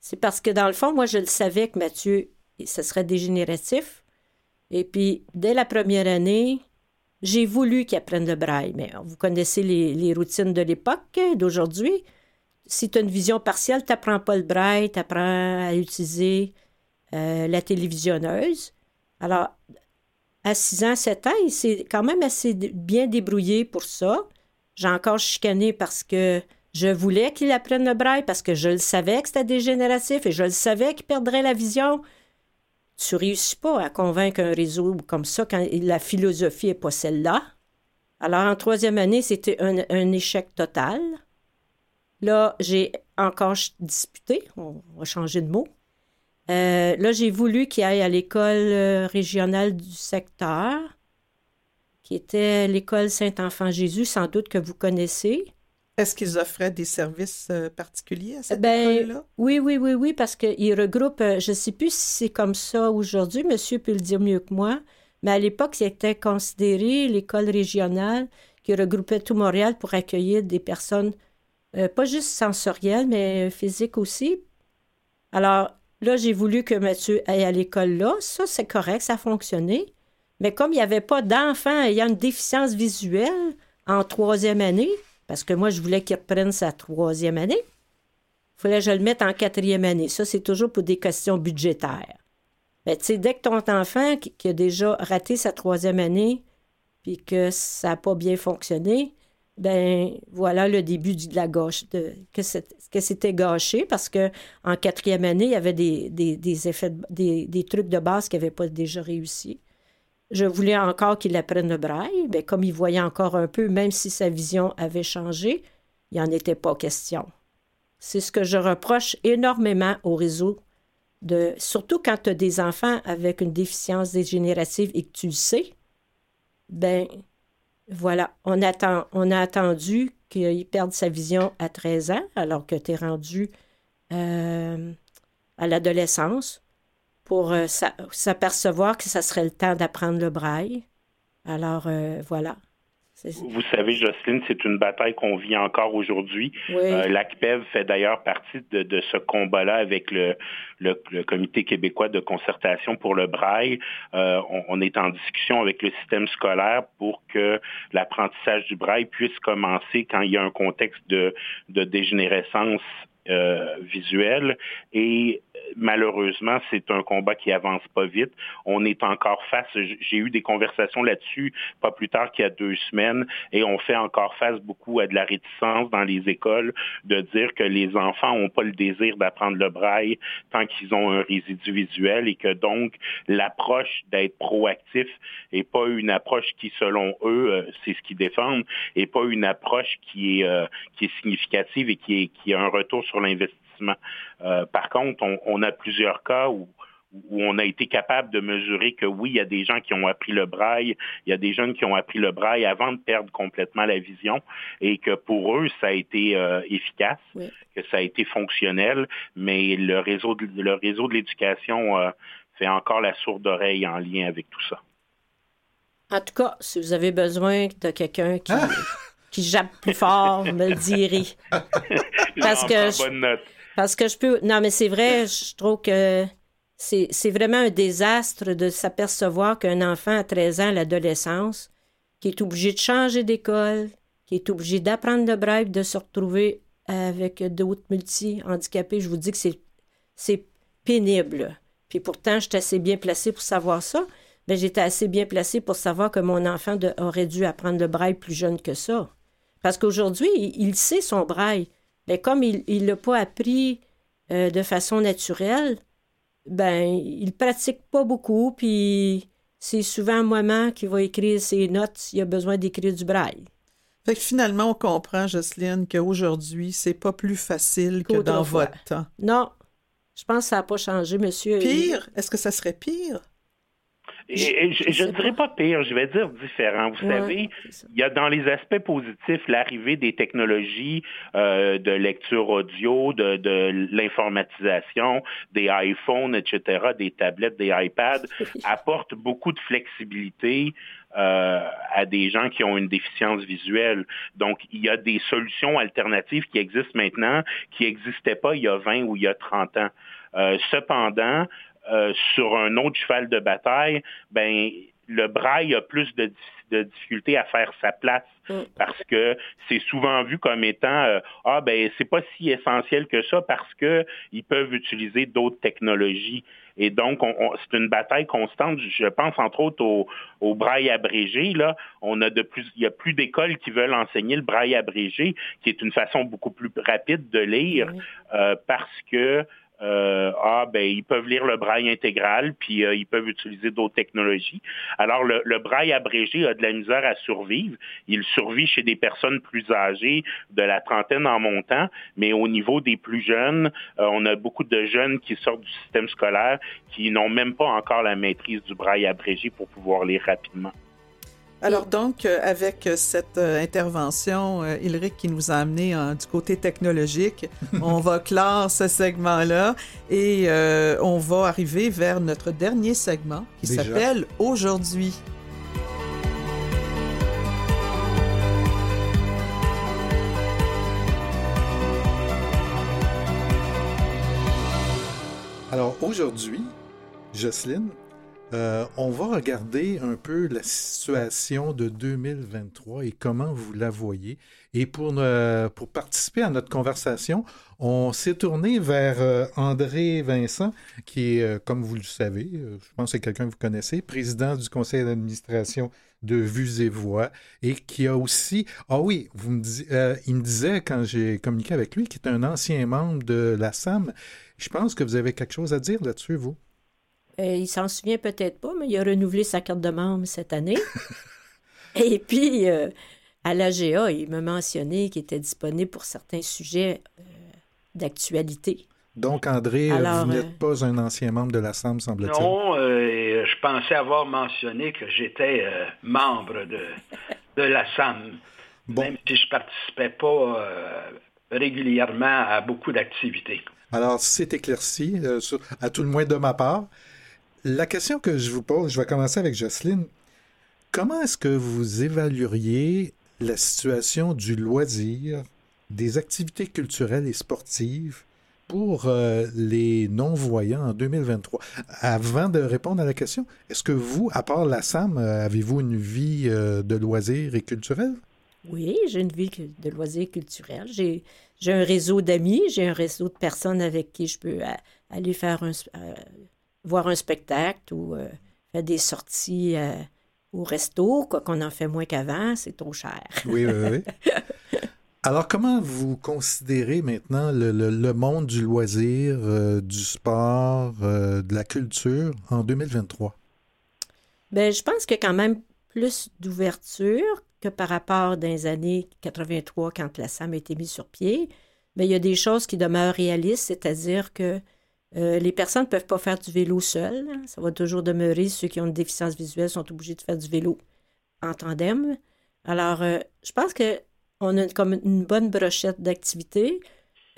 C'est parce que, dans le fond, moi, je le savais que Mathieu, ce serait dégénératif. Et puis, dès la première année, j'ai voulu qu'il apprenne le braille, mais vous connaissez les, routines de l'époque, d'aujourd'hui. Si tu as une vision partielle, tu n'apprends pas le braille, tu apprends à utiliser euh, la télévisionneuse. Alors, à 6 ans, 7 ans, il s'est quand même assez bien débrouillé pour ça. J'ai encore chicané parce que je voulais qu'il apprenne le braille, parce que je le savais que c'était dégénératif et je le savais qu'il perdrait la vision tu réussis pas à convaincre un réseau comme ça quand la philosophie n'est pas celle-là. Alors, en troisième année, c'était un, échec total. Là, j'ai encore disputé, on va changer de mot. Euh, là, j'ai voulu qu'il aille à l'école euh, régionale du secteur, qui était l'école Saint-Enfant-Jésus, sans doute que vous connaissez. Est-ce qu'ils offraient des services euh, particuliers à cette ben, école-là? Oui, oui, oui, oui, parce qu'ils regroupent, euh, je ne sais plus si c'est comme ça aujourd'hui, monsieur peut le dire mieux que moi, mais à l'époque, c'était considéré l'école régionale qui regroupait tout Montréal pour accueillir des personnes, euh, pas juste sensorielles, mais physiques aussi. Alors, là, j'ai voulu que Mathieu aille à l'école là. Ça, c'est correct, ça a fonctionné. Mais comme il n'y avait pas d'enfants ayant une déficience visuelle en troisième année, parce que moi, je voulais qu'il reprenne sa troisième année. Il fallait que je le mette en quatrième année. Ça, c'est toujours pour des questions budgétaires. Mais tu sais, dès que ton enfant qui, a déjà raté sa troisième année, puis que ça n'a pas bien fonctionné, ben voilà le début de la gauche, que c'était gâché parce que en quatrième année, il y avait des, des effets, des, des, trucs de base qui n'avaient pas déjà réussi. Je voulais encore qu'il apprenne le braille, mais comme il voyait encore un peu, même si sa vision avait changé, il n'y en était pas question. C'est ce que je reproche énormément au réseau, surtout quand tu as des enfants avec une déficience dégénérative et que tu le sais. Ben, voilà, on, attend, on a attendu qu'il perde sa vision à 13 ans, alors que tu es rendu euh, à l'adolescence pour euh, s'apercevoir que ça serait le temps d'apprendre le braille. Alors, euh, voilà. Vous savez, Jocelyne, c'est une bataille qu'on vit encore aujourd'hui. Euh, L'ACPEV fait d'ailleurs partie de, ce combat-là avec le, Comité québécois de concertation pour le braille. on, est en discussion avec le système scolaire pour que l'apprentissage du braille puisse commencer quand il y a un contexte de, de dégénérescence visuelle et malheureusement, c'est un combat qui avance pas vite. On est encore face, j'ai eu des conversations là-dessus pas plus tard qu'il y a deux semaines, et on fait encore face beaucoup à de la réticence dans les écoles de dire que les enfants n'ont pas le désir d'apprendre le braille tant qu'ils ont un résidu visuel et que donc l'approche d'être proactif n'est pas une approche qui, selon eux, euh, c'est ce qu'ils défendent, et pas une approche qui est, euh, significative et qui, qui a un retour sur l'investissement euh, par contre, on, a plusieurs cas où, on a été capable de mesurer que oui, il y a des gens qui ont appris le braille, il y a des jeunes qui ont appris le braille avant de perdre complètement la vision et que pour eux, ça a été euh, efficace, que ça a été fonctionnel, mais le réseau de, le réseau de l'éducation euh, fait encore la sourde oreille en lien avec tout ça. En tout cas, si vous avez besoin de quelqu'un qui... Ah! qui jappe plus fort me le dirait. parce que je, parce que je peux. Non, mais c'est vrai, je trouve que c'est vraiment un désastre de s'apercevoir qu'un enfant à 13 ans, à l'adolescence, qui est obligé de changer d'école, qui est obligé d'apprendre le braille, de se retrouver avec d'autres multi-handicapés, je vous dis que c'est pénible. Puis pourtant, j'étais assez bien placée pour savoir ça. Mais j'étais assez bien placée pour savoir que mon enfant aurait dû apprendre le braille plus jeune que ça. Parce qu'aujourd'hui, il, sait son braille. Mais comme il ne l'a pas appris euh, de façon naturelle, ben, il pratique pas beaucoup, puis c'est souvent maman qui va écrire ses notes s'il a besoin d'écrire du braille. Fait que finalement, on comprend, Jocelyne, qu'aujourd'hui, c'est pas plus facile que dans votre temps. Non. Je pense que ça n'a pas changé, monsieur. Pire? Est-ce que ça serait pire? Je ne dirais pas pire, je vais dire différent. Vous savez, il y a dans les aspects positifs l'arrivée des technologies euh, de lecture audio, de, de l'informatisation, des iPhones, etc., des tablettes, des iPads, apporte beaucoup de flexibilité euh, à des gens qui ont une déficience visuelle. Donc, il y a des solutions alternatives qui existent maintenant qui n'existaient pas il y a 20 ou il y a 30 ans. Euh, cependant, euh, sur un autre cheval de bataille, ben le braille a plus de, difficultés à faire sa place mm. parce que c'est souvent vu comme étant euh, ah ben c'est pas si essentiel que ça parce que ils peuvent utiliser d'autres technologies et donc c'est une bataille constante. Je pense entre autres au, braille abrégé là, on a de plus il y a plus d'écoles qui veulent enseigner le braille abrégé qui est une façon beaucoup plus rapide de lire euh, parce que euh, ah ben ils peuvent lire le braille intégral, puis euh, ils peuvent utiliser d'autres technologies. Alors le, braille abrégé a de la misère à survivre. Il survit chez des personnes plus âgées, de la trentaine en montant, mais au niveau des plus jeunes, euh, on a beaucoup de jeunes qui sortent du système scolaire qui n'ont même pas encore la maîtrise du braille abrégé pour pouvoir lire rapidement. Alors donc, euh, avec euh, cette euh, intervention, Ilric qui nous a amené du côté technologique, on va clore ce segment-là et on va arriver vers notre dernier segment qui s'appelle Aujourd'hui. Alors aujourd'hui, Jocelyne, euh, on va regarder un peu la situation de 2023 et comment vous la voyez. Et pour, euh, pour participer à notre conversation, on s'est tourné vers euh, André Vincent, qui est, comme vous le savez, je pense que c'est quelqu'un que vous connaissez, président du conseil d'administration de Vues et Voix, et qui a aussi... Ah oui, vous me il me disait quand j'ai communiqué avec lui, qu'il est un ancien membre de la SAM. Je pense que vous avez quelque chose à dire là-dessus, vous. Euh, il s'en souvient peut-être pas, mais il a renouvelé sa carte de membre cette année. Et puis, euh, à l'AGA, il m'a mentionné qu'il était disponible pour certains sujets euh, d'actualité. Donc, André, vous n'êtes pas un ancien membre de la SAM, semble-t-il. Non, je pensais avoir mentionné que j'étais membre de, de la SAM, même si je ne participais pas régulièrement à beaucoup d'activités. Alors, c'est éclairci, à tout le moins de ma part. La question que je vous pose, je vais commencer avec Jocelyne. Comment est-ce que vous évalueriez la situation du loisir, des activités culturelles et sportives pour euh, les non-voyants en 2023? Avant de répondre à la question, est-ce que vous, à part la SAM, euh, avez-vous une vie euh, de loisirs et culturels? Oui, j'ai une vie de loisirs culturels. J'ai, un réseau d'amis, j'ai un réseau de personnes avec qui je peux aller faire un, voir un spectacle ou euh, faire des sorties euh, au resto, quoi qu'on en fait moins qu'avant, c'est trop cher. oui, oui, oui. Alors, comment vous considérez maintenant le, monde du loisir, euh, du sport, de la culture en 2023? Bien, je pense qu'il y a quand même plus d'ouverture que par rapport dans les années 83 quand la SAM a été mise sur pied. Mais il y a des choses qui demeurent réalistes, c'est-à-dire que euh, les personnes ne peuvent pas faire du vélo seules. Hein. Ça va toujours demeurer. Ceux qui ont une déficience visuelle sont obligés de faire du vélo en tandem. Alors, euh, je pense qu'on a comme une bonne brochette d'activités.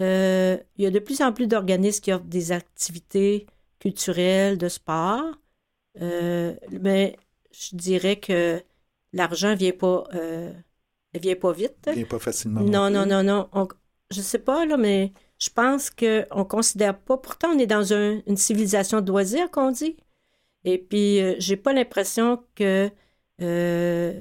Euh, il y a de plus en plus d'organismes qui offrent des activités culturelles, de sport. mais je dirais que l'argent ne vient pas vient pas vite. Elle vient pas facilement. Non, non, non, non. On, je sais pas, là, mais je pense qu'on ne considère pas. Pourtant, on est dans une civilisation de loisirs, qu'on dit. Et puis, je euh, j'ai pas l'impression que euh,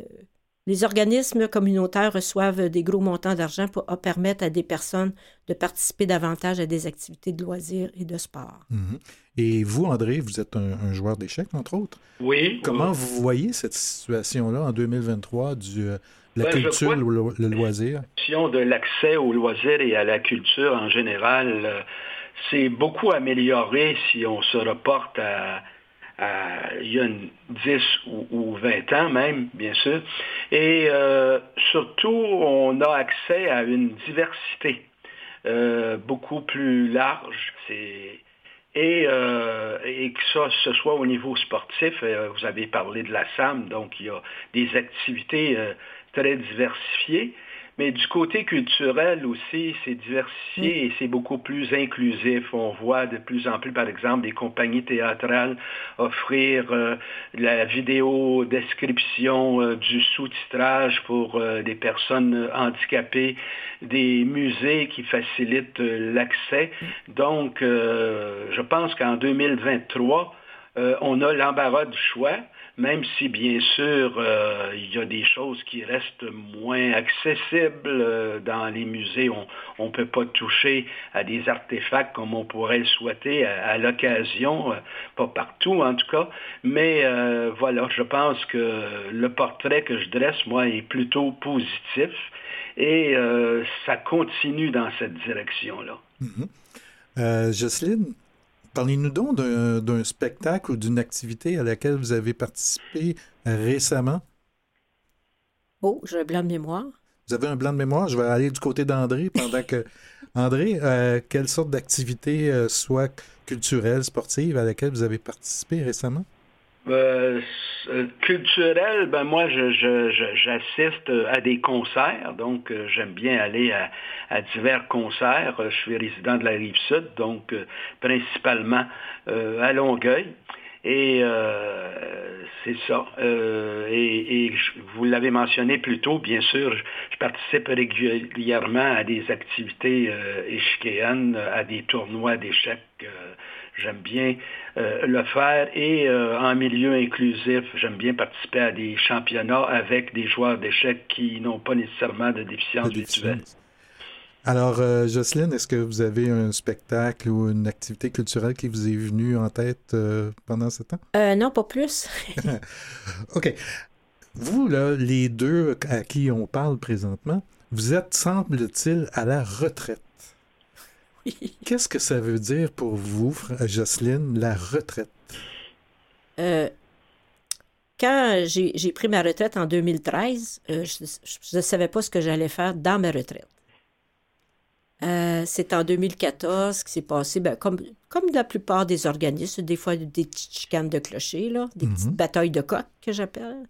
les organismes communautaires reçoivent des gros montants d'argent pour permettre à des personnes de participer davantage à des activités de loisirs et de sport. Mhm. Et vous, André, vous êtes un, joueur d'échecs, entre autres. Oui. Comment vous voyez cette situation-là en 2023 du, euh, la ben, culture, le, le, loisir? de l'accès au loisir et à la culture en général, euh, c'est beaucoup amélioré si on se reporte à il y a 10 ou, 20 ans même, bien sûr. Et euh, surtout, on a accès à une diversité euh, beaucoup plus large. Et, euh, et, que ça, ce soit au niveau sportif, vous avez parlé de la SAM, donc il y a des activités très diversifiées. Mais du côté culturel aussi, c'est diversifié et c'est beaucoup plus inclusif. On voit de plus en plus, par exemple, des compagnies théâtrales offrir euh, la vidéo description euh, du sous-titrage pour euh, des personnes handicapées, des musées qui facilitent l'accès. Donc, je pense qu'en 2023, on a l'embarras du choix même si bien sûr euh, il y a des choses qui restent moins accessibles euh, dans les musées, on ne peut pas toucher à des artefacts comme on pourrait le souhaiter à, l'occasion, euh, pas partout en tout cas, mais voilà, je pense que le portrait que je dresse, moi, est plutôt positif et ça continue dans cette direction-là. Mm-hmm. Jocelyne, Parlez-nous donc d'un spectacle ou d'une activité à laquelle vous avez participé récemment. Oh, j'ai un blanc de mémoire. Vous avez un blanc de mémoire? Je vais aller du côté d'André pendant que. André, euh, quelle sorte d'activité, euh, soit culturelle, sportive, à laquelle vous avez participé récemment? Euh, euh, culturel, ben moi, j'assiste je, à des concerts, donc euh, j'aime bien aller à, divers concerts. Je suis résident de la rive sud, donc principalement à Longueuil. Et c'est ça. et, vous l'avez mentionné plus tôt, bien sûr, je, participe régulièrement à des activités échiquéennes, à des tournois d'échecs J'aime bien euh, le faire et euh, en milieu inclusif, j'aime bien participer à des championnats avec des joueurs d'échecs qui n'ont pas nécessairement de déficience visuelle. Alors, euh, Jocelyne, est-ce que vous avez un spectacle ou une activité culturelle qui vous est venue en tête pendant ce temps? non, pas plus. OK. Vous, là, les deux à qui on parle présentement, vous êtes, semble-t-il, à la retraite. Qu'est-ce que ça veut dire pour vous, Jocelyne, la retraite? Euh, quand j'ai pris ma retraite en 2013, euh, je ne savais pas ce que j'allais faire dans ma retraite. Euh, c'est en 2014 qui s'est passé, ben, comme, comme la plupart des organismes, des fois des petites chicanes de clocher, là, des petites mhm. batailles de coq que j'appelle.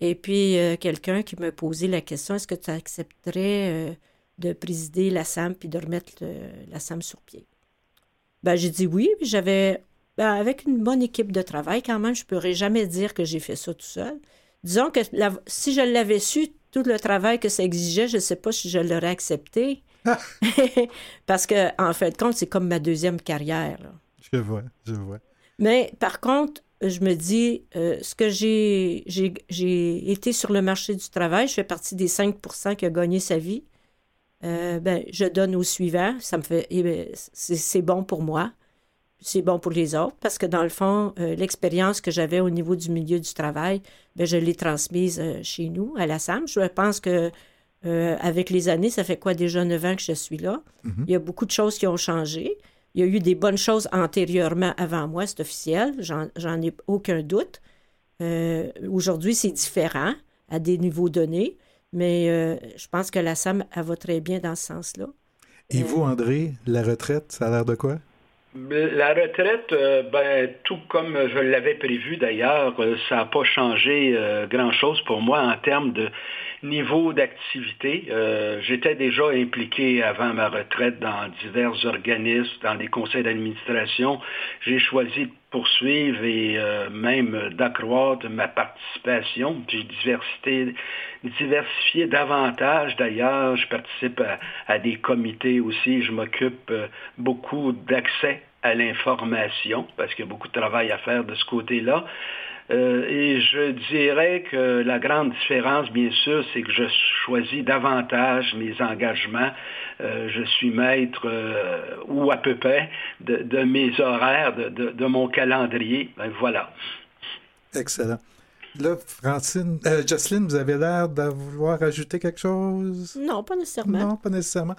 Et puis, quelqu'un qui me posait la question, est-ce que tu accepterais de présider la SAM puis de remettre la SAM sur pied? Ben, j'ai dit oui, puis j'avais, ben, avec une bonne équipe de travail quand même, je ne pourrais jamais dire que j'ai fait ça tout seul. Disons que si je l'avais su, tout le travail que ça exigeait, je ne sais pas si je l'aurais accepté. Parce que, en fait, compte, c'est comme ma deuxième carrière. Je vois, je vois. Mais par contre, je me dis, euh, ce que j'ai, j'ai été sur le marché du travail, je fais partie des 5% qui a gagné sa vie. Euh, ben, je donne au suivant. Ça me fait, eh ben, c'est bon pour moi. C'est bon pour les autres parce que dans le fond, euh, l'expérience que j'avais au niveau du milieu du travail, ben, je l'ai transmise chez nous, à la SAM. Je pense que avec les années, ça fait quoi? Déjà neuf ans que je suis là. Mm-hmm. Il y a beaucoup de choses qui ont changé. Il y a eu des bonnes choses antérieurement avant moi, c'est officiel. J'en ai aucun doute. Aujourd'hui, c'est différent à des niveaux donnés. Mais euh, je pense que la SAM, elle va très bien dans ce sens-là. Et vous, euh, André, la retraite, ça a l'air de quoi? La retraite, euh, ben, tout comme je l'avais prévu d'ailleurs, ça n'a pas changé grand-chose pour moi en termes de niveau d'activité. J'étais déjà impliqué avant ma retraite dans divers organismes, dans des conseils d'administration. J'ai choisi de poursuivre et euh, même d'accroître ma participation, puis diversité, diversifier davantage. D'ailleurs, je participe à, des comités aussi, je m'occupe euh, beaucoup d'accès à l'information, parce qu'il y a beaucoup de travail à faire de ce côté-là. Euh, et je dirais que la grande différence, bien sûr, c'est que je choisis davantage mes engagements. Euh, je suis maître, euh, ou à peu près, de, mes horaires, de, mon calendrier. Ben, voilà. Excellent. Là, Francine, Jocelyne, vous avez l'air de vouloir ajouter quelque chose? Non, pas nécessairement. Non, pas nécessairement.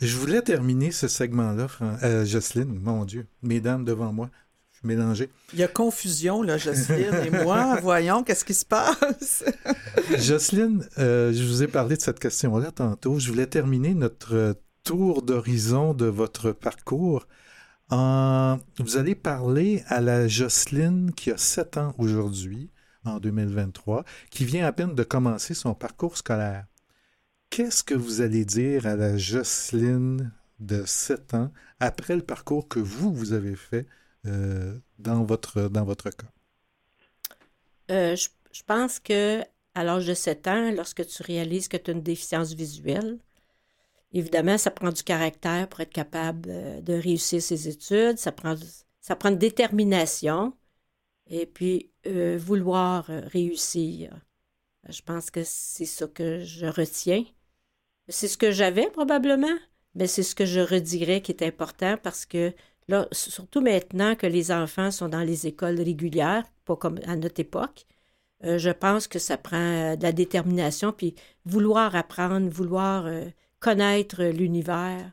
Je voulais terminer ce segment-là, Jocelyne, mon Dieu, mesdames devant moi mélangé. Il y a confusion, là, Jocelyne et moi. Voyons, qu'est-ce qui se passe? Jocelyne, euh, je vous ai parlé de cette question-là tantôt. Je voulais terminer notre tour d'horizon de votre parcours. En... Vous allez parler à la Jocelyne qui a 7 ans aujourd'hui, en 2023, qui vient à peine de commencer son parcours scolaire. Qu'est-ce que vous allez dire à la Jocelyne de 7 ans après le parcours que vous, vous avez fait euh, dans, votre, dans votre cas? Euh, je, pense que à l'âge de 7 ans, lorsque tu réalises que tu as une déficience visuelle, évidemment, ça prend du caractère pour être capable euh, de réussir ses études, ça prend, ça prend une détermination et puis vouloir réussir. Je pense que c'est ça que je retiens. C'est ce que j'avais probablement, mais c'est ce que je redirais qui est important parce que Là, surtout maintenant que les enfants sont dans les écoles régulières, pas comme à notre époque, euh, je pense que ça prend euh, de la détermination, puis vouloir apprendre, vouloir euh, connaître l'univers.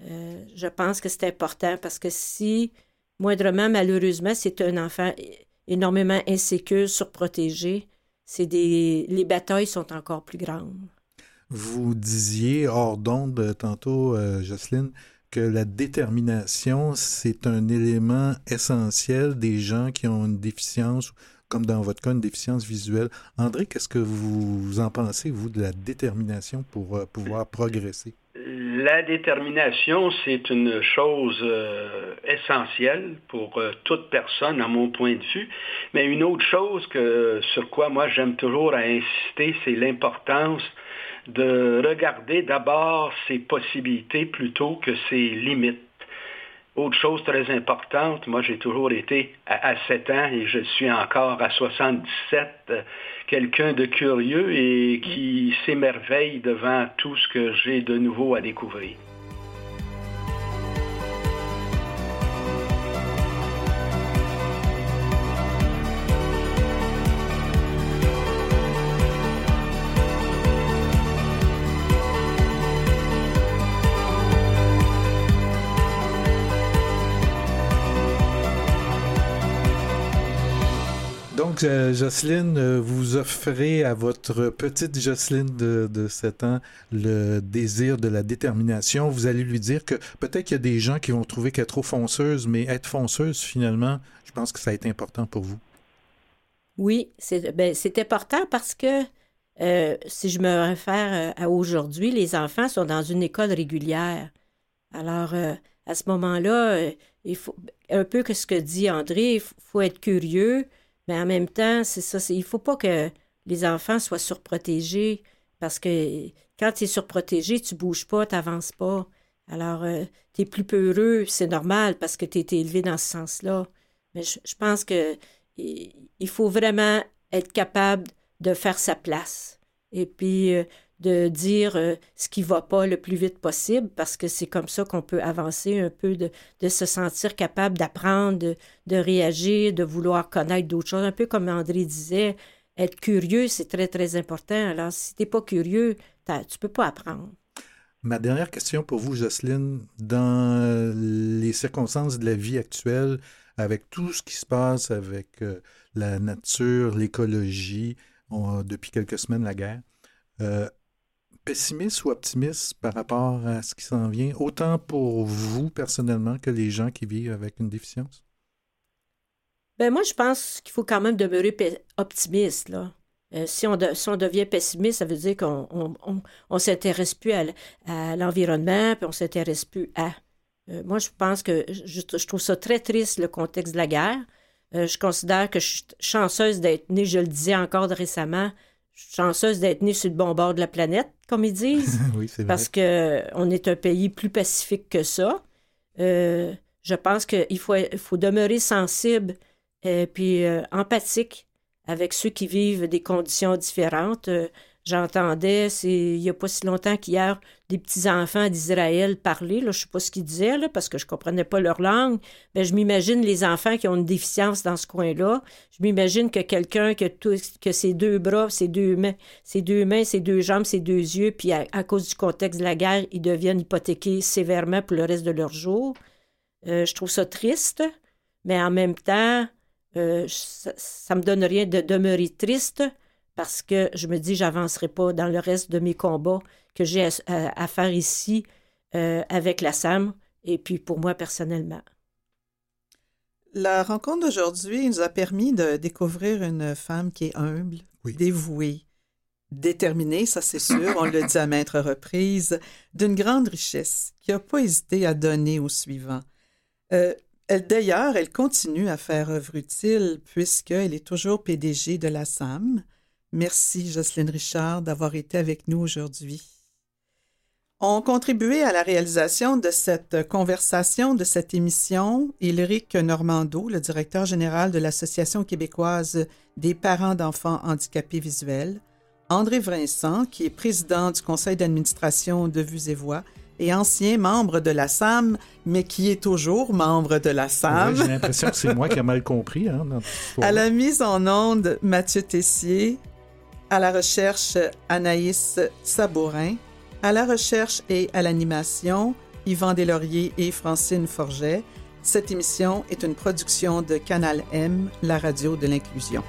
je pense que c'est important parce que si, moindrement, malheureusement, c'est un enfant énormément insécure, surprotégé, c'est des... les batailles sont encore plus grandes. Vous disiez hors d'onde tantôt, Jocelyne, que la détermination, c'est un élément essentiel des gens qui ont une déficience, comme dans votre cas, une déficience visuelle. André, qu'est-ce que vous en pensez, vous, de la détermination pour euh, pouvoir progresser? La détermination, c'est une chose euh, essentielle pour euh, toute personne, à mon point de vue. Mais une autre chose que, sur quoi moi j'aime toujours insister, c'est l'importance de regarder d'abord ses possibilités plutôt que ses limites. Autre chose très importante, moi j'ai toujours été à, 7 ans et je suis encore à 77, quelqu'un de curieux et qui s'émerveille devant tout ce que j'ai de nouveau à découvrir. Donc, euh, Jocelyne, euh, vous offrez à votre petite Jocelyne de, de 7 ans le désir de la détermination. Vous allez lui dire que peut-être qu'il y a des gens qui vont trouver qu'elle est trop fonceuse, mais être fonceuse, finalement, je pense que ça a été important pour vous. Oui, c'est ben, important parce que euh, si je me réfère à aujourd'hui, les enfants sont dans une école régulière. Alors, à ce moment-là, il faut un peu que ce que dit André, il faut être curieux, mais en même temps, c'est ça. Il ne faut pas que les enfants soient surprotégés parce que quand tu es surprotégé, tu bouges pas, tu n'avances pas. Alors, euh, tu es plus peureux, c'est normal parce que tu élevé dans ce sens-là. Mais je, pense que il faut vraiment être capable de faire sa place. Et puis, euh, de dire euh, ce qui va pas le plus vite possible parce que c'est comme ça qu'on peut avancer un peu, de, de se sentir capable d'apprendre, de, de, réagir, de vouloir connaître d'autres choses. Un peu comme André disait, être curieux, c'est très, très important. Alors, si tu n'es pas curieux, tu ne peux pas apprendre. Ma dernière question pour vous, Jocelyne, dans les circonstances de la vie actuelle, avec tout ce qui se passe avec euh, la nature, l'écologie, depuis quelques semaines la guerre, euh, pessimiste ou optimiste par rapport à ce qui s'en vient, autant pour vous personnellement que les gens qui vivent avec une déficience? Ben moi, je pense qu'il faut quand même demeurer optimiste. Là. Euh, si, on devient pessimiste, ça veut dire qu'on on, s'intéresse plus à, l'environnement, puis on s'intéresse plus à. Euh, moi, je pense que je, trouve ça très triste, le contexte de la guerre. Euh, je considère que je suis chanceuse d'être née, je le disais encore récemment, chanceuse d'être née sur le bon bord de la planète, comme ils disent. oui, c'est vrai. Parce qu'on est un pays plus pacifique que ça. je pense qu'il faut, faut demeurer sensible et puis empathique avec ceux qui vivent des conditions différentes. J'entendais, il n'y a pas si longtemps qu'hier, des petits-enfants d'Israël parler. Là, je ne sais pas ce qu'ils disaient, là, parce que je ne comprenais pas leur langue. Mais je m'imagine les enfants qui ont une déficience dans ce coin-là. Je m'imagine que quelqu'un qui a que ses deux bras, ses deux mains, ses deux mains, ses deux jambes, ses deux yeux, puis à, cause du contexte de la guerre, ils deviennent hypothéqués sévèrement pour le reste de leur jour. Euh, je trouve ça triste, mais en même temps, euh, ça, ne me donne rien de demeurer triste parce que je me dis, j'avancerai pas dans le reste de mes combats que j'ai à, faire ici euh, avec la SAM et puis pour moi personnellement. La rencontre d'aujourd'hui nous a permis de découvrir une femme qui est humble, dévouée, déterminée, ça c'est sûr, on le dit à maintes reprises, d'une grande richesse, qui n'a pas hésité à donner au suivant. Euh, elle, d'ailleurs, elle continue à faire œuvre utile puisqu'elle est toujours PDG de la SAM. Merci, Jocelyne Richard, d'avoir été avec nous aujourd'hui. Ont contribué à la réalisation de cette conversation, de cette émission, Éric Normando, le directeur général de l'Association québécoise des parents d'enfants handicapés visuels, André Vincent, qui est président du conseil d'administration de Vues et Voix, et ancien membre de la SAM, mais qui est toujours membre de la SAM. J'ai l'impression que c'est moi qui ai mal compris. Hein, à la mise en onde, Mathieu Tessier, à la recherche Anaïs Sabourin, à la recherche et à l'animation Yvan Deslauriers et Francine Forget. Cette émission est une production de Canal M, la radio de l'inclusion.